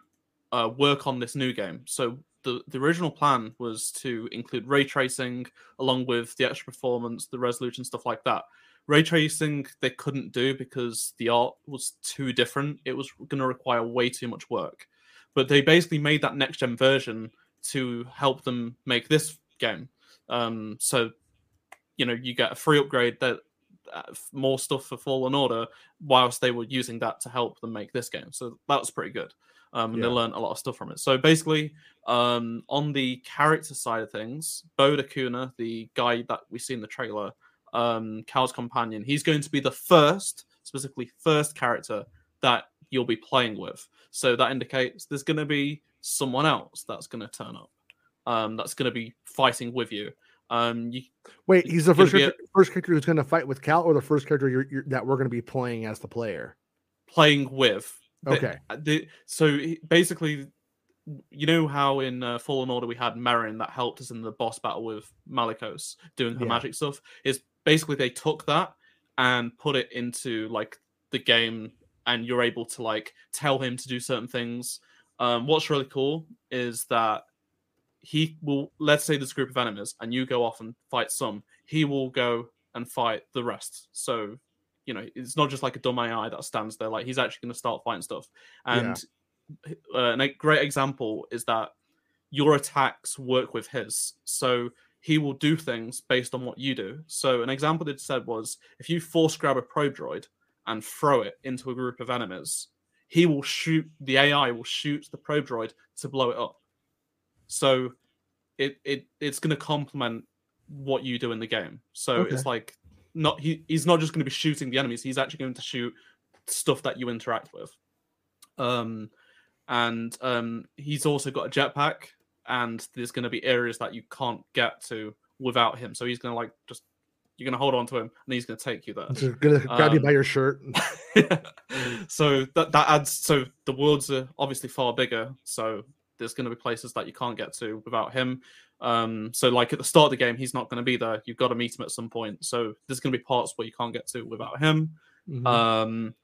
uh, work on this new game. So the the original plan was to include ray tracing along with the extra performance, the resolution, stuff like that. Ray tracing they couldn't do because the art was too different. It was going to require way too much work. But they basically made that next gen version to help them make this game. Um, so you know you get a free upgrade that uh, more stuff for Fallen Order, whilst they were using that to help them make this game. So that was pretty good. Um, and Yeah. they learned a lot of stuff from it. So basically, um, on the character side of things, Bode Akuna, the guy that we see in the trailer, um, Cal's companion, he's going to be the first, specifically first character that you'll be playing with. So that indicates there's going to be someone else that's going to turn up. Um, that's going to be fighting with you. Um, you wait. He's the first be a- character, first character who's going to fight with Cal, or the first character you're, you're, that we're going to be playing as the player. playing with. Okay. The, so basically, you know how in uh, Fallen Order we had Merrin that helped us in the boss battle with Malicos doing her Yeah. magic stuff. Is basically they took that and put it into like the game, and you're able to like tell him to do certain things. Um, what's really cool is that he will let's say there's a group of enemies and you go off and fight some he will go and fight the rest. So you know it's not just like a dumb ai that stands there like he's actually going to start fighting stuff. And uh, and a great example is that your attacks work with his so he will do things based on what you do. So an example that said was if you force grab a probe droid and throw it into a group of enemies he will shoot the ai will shoot the probe droid to blow it up so it, it it's going to complement what you do in the game so Okay. it's like not he, he's not just going to be shooting the enemies he's actually going to shoot stuff that you interact with um and um he's also got a jetpack and there's going to be areas that you can't get to without him so he's going to like just you're going to hold on to him and he's going to take you there Just gonna grab you Um, by your shirt. so that that adds so the worlds are obviously far bigger so there's going to be places that you can't get to without him um so like at the start of the game he's not going to be there you've got to meet him at some point so there's going to be parts where you can't get to without him Mhm. um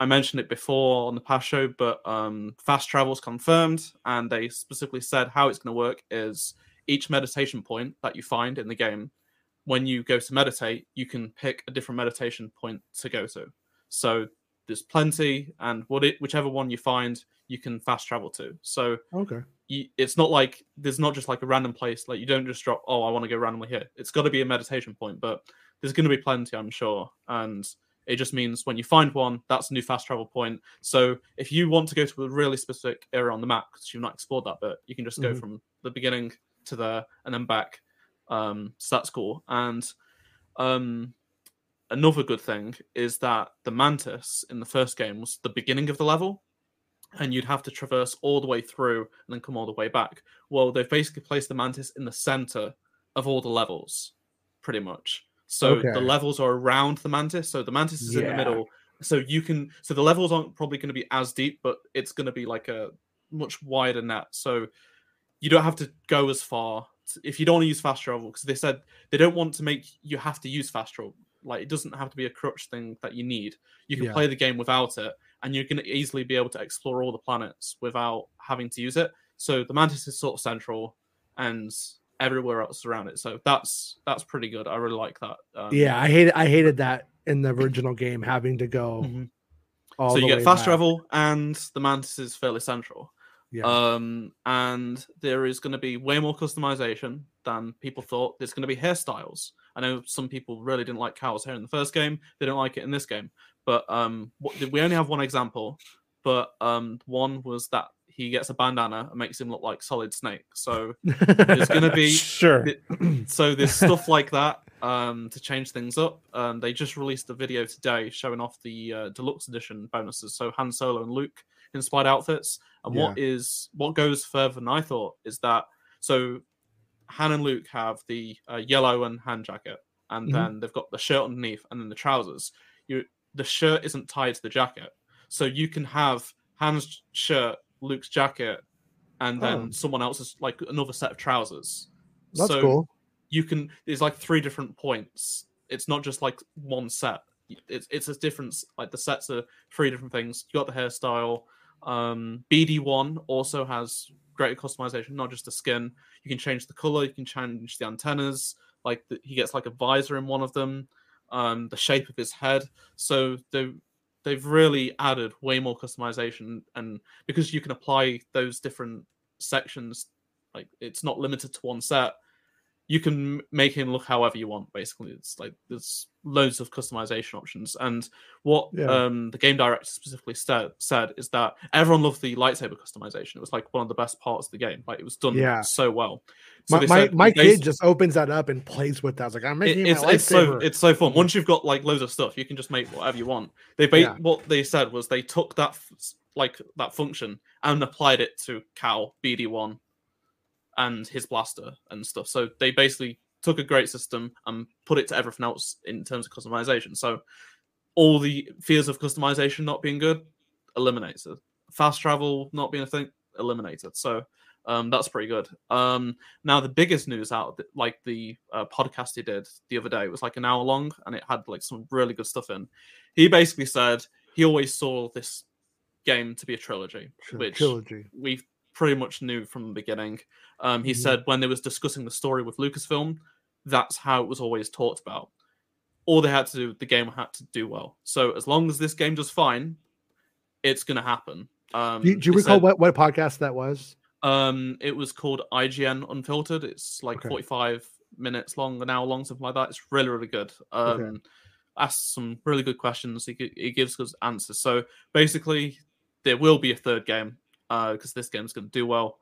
I mentioned it before on the past show, but um, fast travel's confirmed, and they specifically said how it's going to work is each meditation point that you find in the game, when you go to meditate, you can pick a different meditation point to go to. So there's plenty, and what it, whichever one you find, you can fast travel to. So okay. you, it's not like there's not just like a random place. Like you don't just drop, oh, I want to go randomly here. It's got to be a meditation point, but there's going to be plenty, I'm sure. And it just means when you find one, that's a new fast travel point. So if you want to go to a really specific area on the map because you've not explored that bit, you can just go Mhm. from the beginning to there and then back. Um, so that's cool. And um, another good thing is that the mantis in the first game was the beginning of the level and you'd have to traverse all the way through and then come all the way back. Well, they've basically placed the mantis in the center of all the levels, pretty much. So Okay. the levels are around the mantis. So the mantis is in the middle. So you can. So the levels aren't probably going to be as deep, but it's going to be like a much wider net. So you don't have to go as far if you don't want to use fast travel because they said they don't want to make you have to use fast travel. Like it doesn't have to be a crutch thing that you need. You can Yeah. play the game without it, and you're going to easily be able to explore all the planets without having to use it. So the mantis is sort of central, and everywhere else around it. So that's that's pretty good. I really like that. Um, Yeah, I hated I hated that in the original game having to go Mhm. all so you get fast back. travel, and the mantis is fairly central. Yeah. Um, and there is going to be way more customization than people thought. There's going to be hairstyles. I know some people really didn't like Cal's hair in the first game. They don't like it in this game. But um, what, we only have one example. But um, one was that he gets a bandana and makes him look like Solid Snake. So there's going to be Sure. the- so there's stuff like that um, to change things up. Um, they just released a video today showing off the uh, deluxe edition bonuses. So Han Solo and Luke inspired outfits. And what is what goes further than I thought is that so Han and Luke have the uh, yellow and hand jacket, and Mhm. then they've got the shirt underneath, and then the trousers. You the shirt isn't tied to the jacket. So you can have Han's shirt, Luke's jacket, and then Oh. someone else's like another set of trousers. That's so cool. you can there's like three different points. It's not just like one set. It's it's a difference. Like the sets are three different things. You got the hairstyle. Um, BD one also has greater customization, not just the skin. You can change the color. You can change the antennas. Like the, he gets like a visor in one of them. Um, the shape of his head. So they they've really added way more customization, and because you can apply those different sections, like it's not limited to one set you can make him look however you want basically it's like there's loads of customization options and what Yeah. um the game director specifically said said is that everyone loved the lightsaber customization it was like one of the best parts of the game like it was done Yeah. so well so My my, said my kid just opens that up and plays with that. I was like, I'm it- making it's, my it's so it's so fun once you've got like loads of stuff you can just make whatever you want they ba- Yeah. what they said was they took that f- like that function and applied it to cal bd1 and his blaster and stuff so they basically took a great system and put it to everything else in terms of customization so all the fears of customization not being good eliminated fast travel not being a thing eliminated so um, that's pretty good. Um, now the biggest news out, like the uh, podcast he did the other day, it was like an hour long, and it had like some really good stuff in. He basically said he always saw this game to be a trilogy, Tri- which trilogy. we pretty much knew from the beginning. Um, he Mhm. said when they was discussing the story with Lucasfilm, that's how it was always talked about. All they had to do, the game had to do well. So as long as this game does fine, it's gonna happen. Um, Do you, do you recall said- what, what podcast that was? um, it was called IGN Unfiltered. It's like Okay. 45 minutes long, an hour long, something like that. It's really, really good. Um, Okay. asks some really good questions. He, he gives us answers. So basically, there will be a third game because this game's going to do well,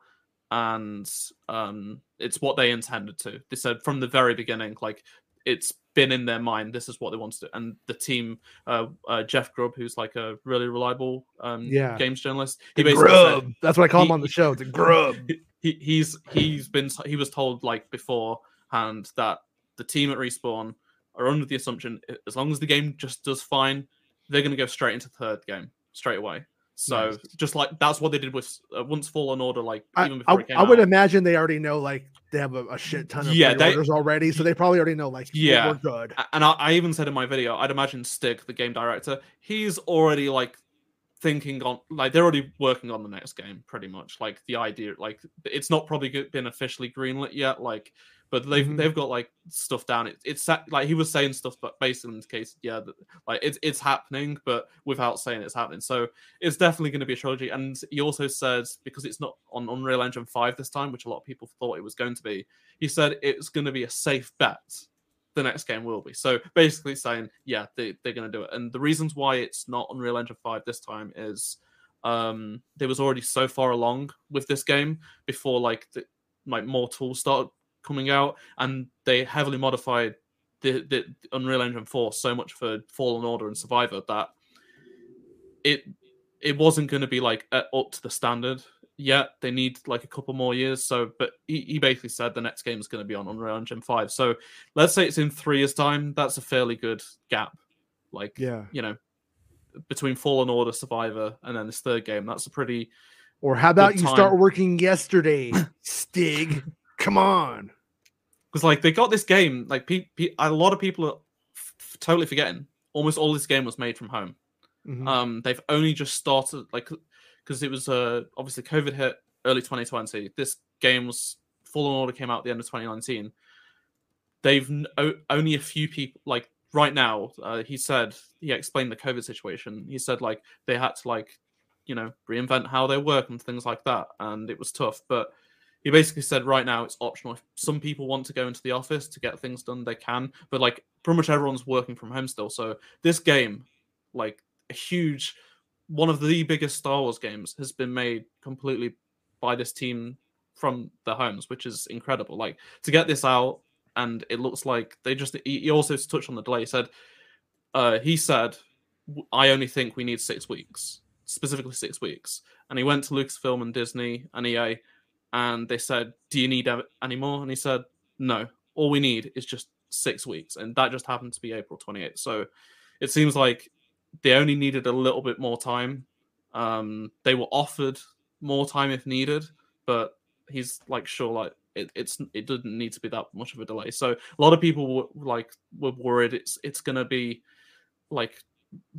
and um, it's what they intended to. They said from the very beginning, like it's been in their mind. This is what they want to do, and the team, uh, uh, Jeff Grubb, who's like a really reliable um, Yeah. games journalist, he The basically said- grub. That's what I call him on the show. The grub. he, he's he's been he was told like beforehand that the team at respawn are under the assumption as long as the game just does fine they're going to go straight into the third game straight away so Nice. just like that's what they did with uh, once fallen order like I, even before it I, came I would imagine they already know like they have a, a shit ton of Yeah, they- orders already, so they probably already know like Yeah. we're good. And I, I even said in my video i'd imagine Stig, the game director he's already like thinking on like they're already working on the next game pretty much like the idea like it's not probably been officially greenlit yet like but they've Mhm. they've got like stuff down it, it's like he was saying stuff but basically in this case yeah that, like it's it's happening but without saying it's happening so it's definitely going to be a trilogy and he also said because it's not on unreal engine 5 this time which a lot of people thought it was going to be he said it's going to be a safe bet the next game will be. So basically saying, yeah, they, they're going to do it. And the reasons why it's not Unreal Engine 5 this time is um they was already so far along with this game before like the, like more tools started coming out and they heavily modified the, the Unreal Engine 4 so much for Fallen Order and Survivor that it it wasn't going to be like up to the standard yet. They need like a couple more years. So, but he, he basically said the next game is going to be on Unreal Engine 5. So let's say it's in three years' time. That's a fairly good gap. Like, Yeah. you know, between Fallen Order, Survivor, and then this third game. That's a pretty. Or how about you start working yesterday, Stig? Come on. Because, like, they got this game, like, pe- pe- a lot of people are f- totally forgetting. Almost all this game was made from home. Mhm. Um, they've only just started like because it was uh obviously COVID hit early 2020. This game was Fallen Order came out at the end of 2019. They've n- o- only a few people like right now. Uh, he said he explained the COVID situation. He said like they had to like you know reinvent how they work and things like that, and it was tough. But he basically said right now it's optional. If some people want to go into the office to get things done, they can. But like pretty much everyone's working from home still. So this game, like a huge one of the biggest Star Wars games has been made completely by this team from their homes, which is incredible. Like to get this out, and it looks like they just. He also touched on the delay. He said, uh, he said, I only think we need six weeks, specifically six weeks. And he went to Lucasfilm and Disney and EA, and they said, "Do you need any more?" And he said, "No, all we need is just six weeks," and that just happened to be April 28th. So it seems like they only needed a little bit more time. Um, they were offered more time if needed, but he's like sure like it, it's it didn't need to be that much of a delay. So a lot of people were like were worried it's it's gonna be like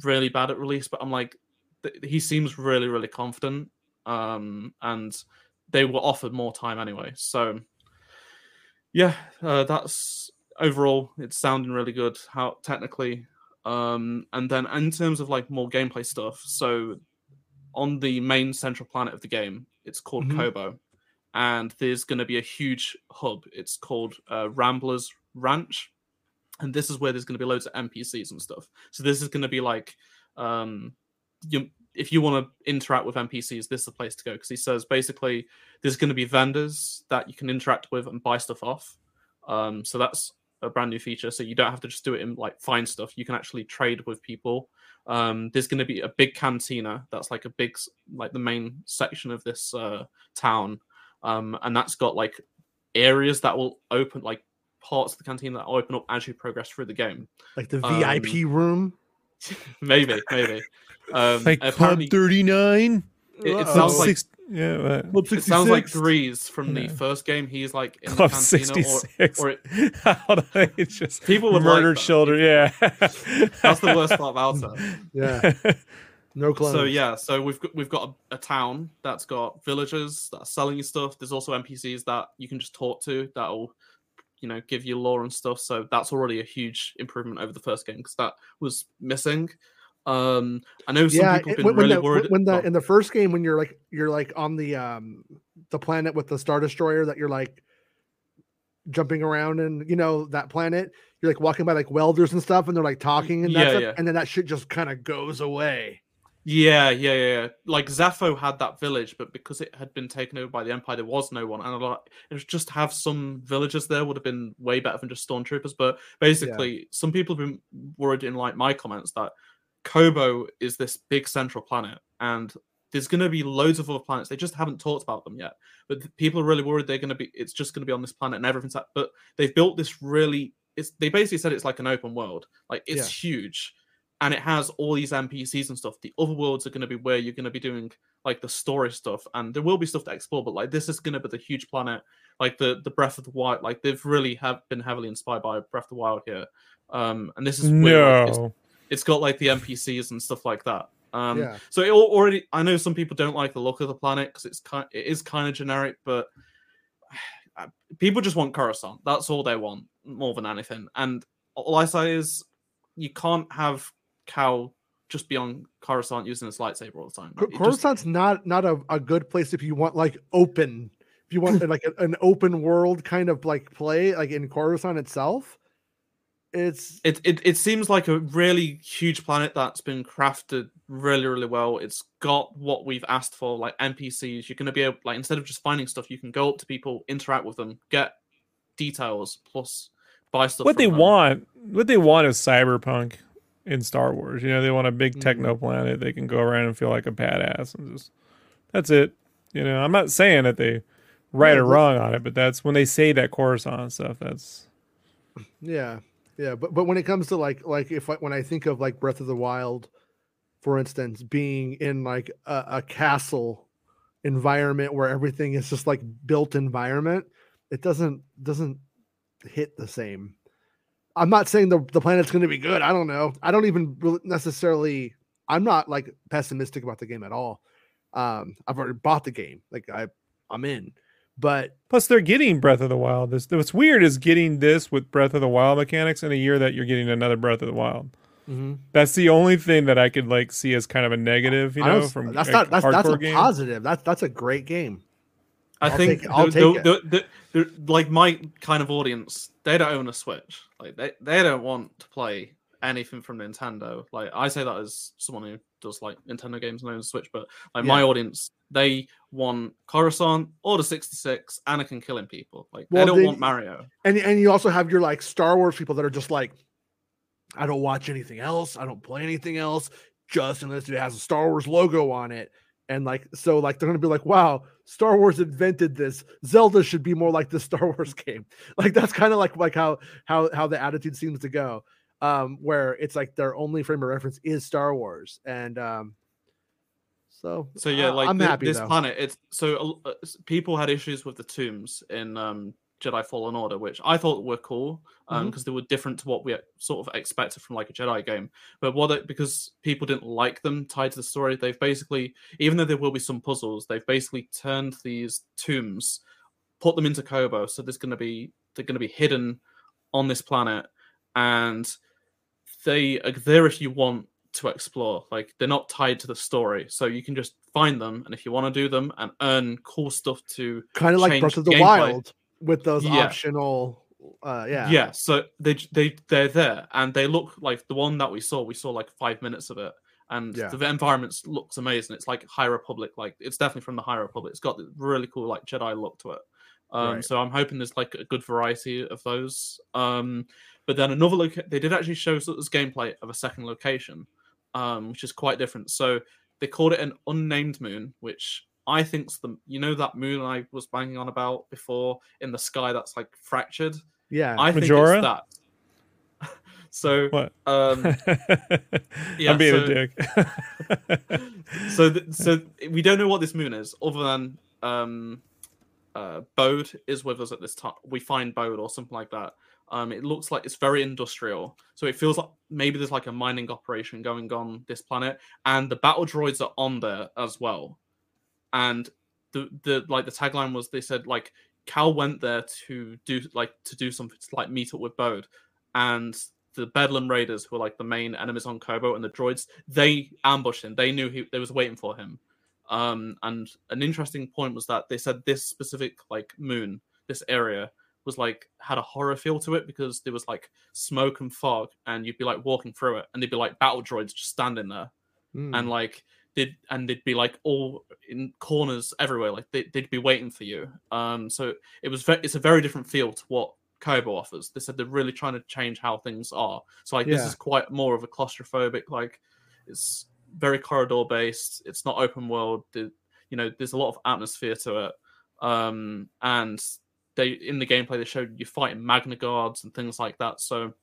really bad at release, but I'm like th- he seems really really confident, um, and they were offered more time anyway. So yeah, uh, that's overall it's sounding really good. How technically, um, and then in terms of like more gameplay stuff, so on the main central planet of the game, it's called Mhm. Koboh, and there's going to be a huge hub. It's called uh, Ramblers Reach, and this is where there's going to be loads of NPCs and stuff. So this is going to be like, um, you if you want to interact with NPCs, this is the place to go because he says basically there's going to be vendors that you can interact with and buy stuff off. Um, so that's a brand new feature. So you don't have to just do it in like find stuff. You can actually trade with people. Um, there's going to be a big cantina that's like a big like the main section of this uh, town, um, and that's got like areas that will open like parts of the cantina that open up as you progress through the game. Like the Um, VIP room. maybe, maybe. Um, like Club Thirty Nine. it, it Uh-oh. sounds like Six, yeah, what? it sounds like threes from the Yeah. first game. He's like in Club the cantina, sixty or, or it, it's just People would murder like that. shoulder. Yeah, that's the worst part about it. Yeah, no clones. So yeah, so we've got we've got a, a town that's got villagers that are selling you stuff. There's also NPCs that you can just talk to that'll you know give you lore and stuff. So that's already a huge improvement over the first game because that was missing. Um, I know some yeah, people have been when, really the, worried. when the oh, in the first game when you're like you're like on the um the planet with the star destroyer that you're like jumping around and you know that planet you're like walking by like welders and stuff and they're like talking and Yeah, that's yeah. and then that shit just kind of goes away. Yeah, yeah, yeah. yeah. Like Zeffo had that village, but because it had been taken over by the Empire, there was no one. And a lot, it was just have some villagers there would have been way better than just stormtroopers. But basically, some people have been worried in like my comments that Koboh is this big central planet, and there's going to be loads of other planets. They just haven't talked about them yet. But people are really worried they're going to be. It's just going to be on this planet and everything's. That, but they've built this really. It's they basically said it's like an open world. Like it's huge and it has all these NPCs and stuff. The other worlds are going to be where you're going to be doing like the story stuff, and there will be stuff to explore. But like this is going to be the huge planet, like the the Breath of the Wild. Like they've really have been heavily inspired by Breath of the Wild here, um, and this is where, like, it's, got like the NPCs and stuff like that. Um, Yeah. So it already, I know some people don't like the look of the planet because it's kind, it is kind of generic, but people just want Coruscant. That's all they want more than anything. And all I say is, you can't have Cal just be on Coruscant using his lightsaber all the time. Cor- It just- Coruscant's not not a, a good place if you want like open if you want like a- an open world kind of like play like in Coruscant itself. It's it, it it seems like a really huge planet that's been crafted really really well. It's got what we've asked for like npcs you're going to be able like instead of just finding stuff you can go up to people interact with them get details plus buy stuff what they them. want what they want is cyberpunk in star wars. You know they want a big Mhm. techno planet. They can go around and feel like a badass and just that's it. You know i'm not saying that they right Yeah, or wrong on it but that's when they say that coruscant stuff that's yeah yeah but but when it comes to like like if I, when I think of like Breath of the Wild, for instance, being in like a, a castle environment where everything is just like built environment, it doesn't doesn't hit the same. I'm not saying the the planet's going to be good. I don't know. I don't even necessarily. I'm not like pessimistic about the game at all. Um, I've already bought the game. Like I, I'm in. But plus they're getting breath of the wild. This what's weird is getting this with breath of the wild mechanics in a year that you're getting another breath of the wild. Mm-hmm. That's the only thing that i could like see as kind of a negative you know from that's not that's that's a game. positive. That's that's a great game. i I'll think take- I'll the, take the, the, the, the- like my kind of audience they don't own a switch. Like they, they don't want to play anything from nintendo. Like i say that as someone who does like nintendo games and owns a switch but like my audience they want coruscant order 66 anakin killing people like Well, they don't they- want mario And and you also have your like Star Wars people that are just like, I don't watch anything else. I don't play anything else, just unless it has a Star Wars logo on it. And like so, like they're gonna be like, wow, Star Wars invented this. Zelda should be more like the Star Wars game. Like that's kind of like like how how how the attitude seems to go. um, where it's like their only frame of reference is Star Wars, and um, so So yeah, uh, like I'm happy this though. planet. It's so uh, people had issues with the tombs in um, Jedi Fallen Order, which I thought were cool because they were different to what we sort of expected from like a Jedi game. But what it, because people didn't like them tied to the story, they've basically, even though there will be some puzzles, they've basically turned these tombs, put them into Koboh, so there's going to be they're going to be hidden on this planet, and they are there if you want to explore. Like they're not tied to the story, so you can just find them, and if you want to do them and earn cool stuff to kind of like Breath of the gameplay. Wild with those Yeah. optional. Uh, yeah, yeah. so they they they're there, and they look like the one that we saw. We saw like five minutes of it, and Yeah. the environment looks amazing. It's like High Republic, like it's definitely from the High Republic. It's got the really cool like Jedi look to it. Um, Right. So I'm hoping there's like a good variety of those. Um, but then another look, they did actually show us this gameplay of a second location, um, which is quite different. So they called it an unnamed moon, which I think's the you know that moon I was banging on about before in the sky that's like fractured. yeah. I think Majora? it's that. so What? um Yeah, I'm being so- a dick. so th- so we don't know what this moon is other than um uh Bode is with us at this time. We find Bode or something like that. Um it looks like it's very industrial. So it feels like maybe there's like a mining operation going on this planet and the battle droids are on there as well. And the the like the tagline was they said like Cal went there to do like to do something to like meet up with Bode and the Bedlam Raiders, who are like the main enemies on Koboh, and the droids, they ambushed him. They knew he they was waiting for him. Um, and an interesting point was that they said this specific like moon, this area was like had a horror feel to it because there was like smoke and fog, and you'd be like walking through it, and there'd be like battle droids just standing there, Mm. and like did and they'd be like all in corners everywhere, like they, they'd be waiting for you. Um, so it was ve- it's a very different feel to what Koboh offers. They said they're really trying to change how things are. So like this is quite more of a claustrophobic, like it's very corridor based. It's not open world. The, you know, there's a lot of atmosphere to it. Um, and they in the gameplay they showed you fighting Magna guards and things like that. So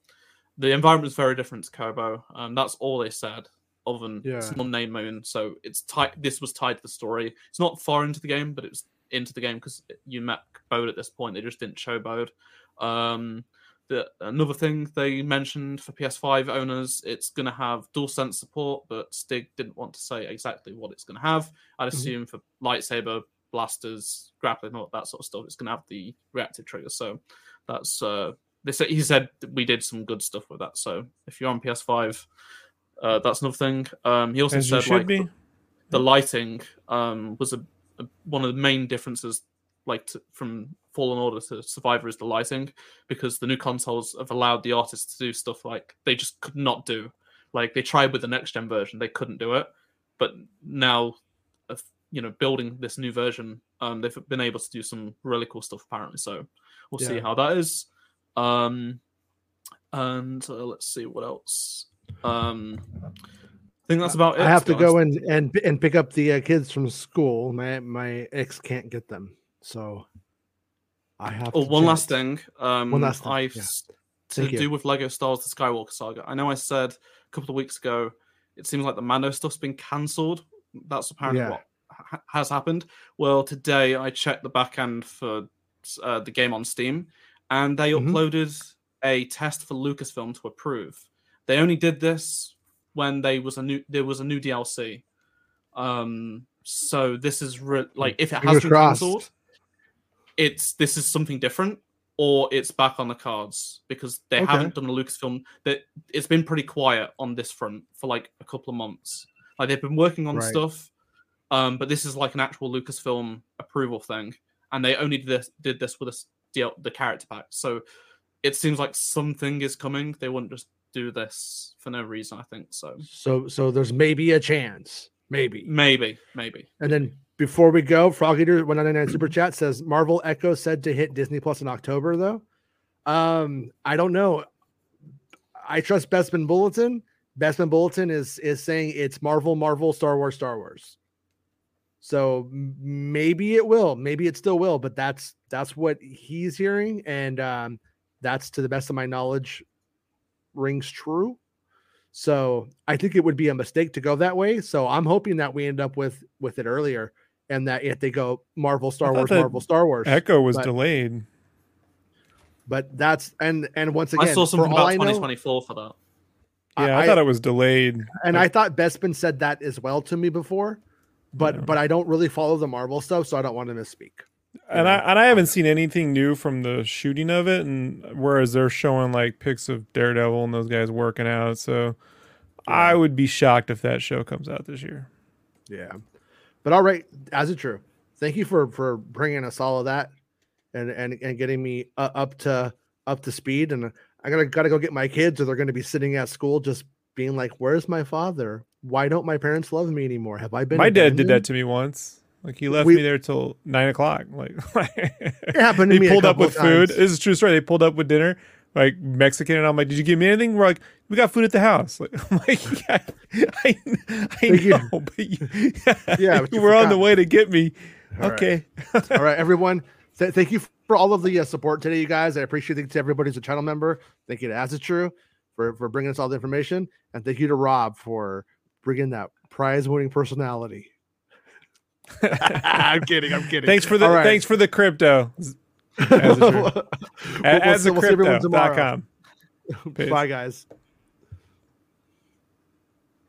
the environment is very different to Koboh. Um, that's all they said. Other than it's Yeah. an unnamed moon, so it's tied. This was tied to the story. It's not far into the game, but it was into the game because you met Bode at this point. They just didn't show Bode. Um, the another thing they mentioned for PS5 owners, it's going to have DualSense support, but Stig didn't want to say exactly what it's going to have. I'd Mhm. assume for lightsaber, blasters, grappling, all that sort of stuff, it's going to have the reactive trigger. So that's uh, they said he said we did some good stuff with that. So if you're on PS5, uh, that's another thing. Um, he also As said like the, the lighting um, was a, a one of the main differences like to, from Fallen Order to Survivor is the lighting because the new consoles have allowed the artists to do stuff like they just could not do. Like they tried with the next gen version, they couldn't do it, but now, you know, building this new version, um, they've been able to do some really cool stuff apparently. So we'll see how that is. Um, and uh, let's see what else. Um, I think that's about it. I have to be go and and and pick up the uh, kids from school. My my ex can't get them, so I have. Oh, to one jet. last thing. Um, last thing, I've yeah. to Thank you. do with Lego Star Wars: The Skywalker Saga. I know I said a couple of weeks ago. It seems like the Mando stuff's been cancelled. That's apparently Yeah. what ha- has happened. Well, today I checked the back end for uh, the game on Steam, and they Mhm. uploaded a test for Lucasfilm to approve. They only did this when they was a new there was a new DLC. Um, so this is re- like if it has been cancelled, it's this is something different or it's back on the cards because they Okay. haven't done a Lucasfilm that it's been pretty quiet on this front for like a couple of months. Like they've been working on Right. stuff, um, but this is like an actual Lucasfilm approval thing, and they only did this did this with a, the, the character pack. So it seems like something is coming. They wouldn't just do this for no reason. I think so. So so there's maybe a chance, maybe. Maybe, maybe. And then before we go, Frog Eater 199 Super Chat says Marvel Echo said to hit Disney Plus in October, though. Um, I don't know. I trust Bespin Bulletin. Bespin Bulletin is is saying it's Marvel, Marvel, Star Wars, Star Wars. So maybe it will, maybe it still will, but that's that's what he's hearing, and um, that's to the best of my knowledge rings true. So I think it would be a mistake to go that way. So I'm hoping that we end up with with it earlier, and that if they go Marvel, Star Wars, Marvel, Star Wars, Echo was but- delayed. but that's and and once again, I saw something about I 2024 for that. Yeah, I, I- thought it was delayed. and Like, I thought Bespin said that as well to me before, but Yeah. but I don't really follow the Marvel stuff, so I don't want to misspeak. and I and I haven't seen anything new from the shooting of it, and whereas they're showing like pics of Daredevil and those guys working out, so I would be shocked if that show comes out this year. Yeah, but all right, as it true. Thank you for for bringing us all of that, and and and getting me uh, up to up to speed. And I gotta gotta go get my kids, or they're gonna be sitting at school just being like, "Where's my father? Why don't my parents love me anymore? Have I been?" My dad did that to me once. Like he left We- me there till nine o'clock. Like It happened to a pulled up with food. times. This is a true story. They pulled up with dinner, like Mexican, and I'm like, "Did you give me anything?" We're like, "We got food at the house." Like, I'm like, "Yeah, I, I know, but you, Yeah, but you we're on the way to get me. All right. okay, all right, everyone. Th- thank you for all of the uh, support today, you guys. I appreciate it to everybody who's a channel member. Thank you to As It's True for for bringing us all the information, and thank you to Rob for bringing that prize-winning personality. I'm kidding. I'm kidding. thanks for the All right. thanks for the crypto. As it's true. We'll- As we'll the see everyone tomorrow. crypto.com. Bye, guys.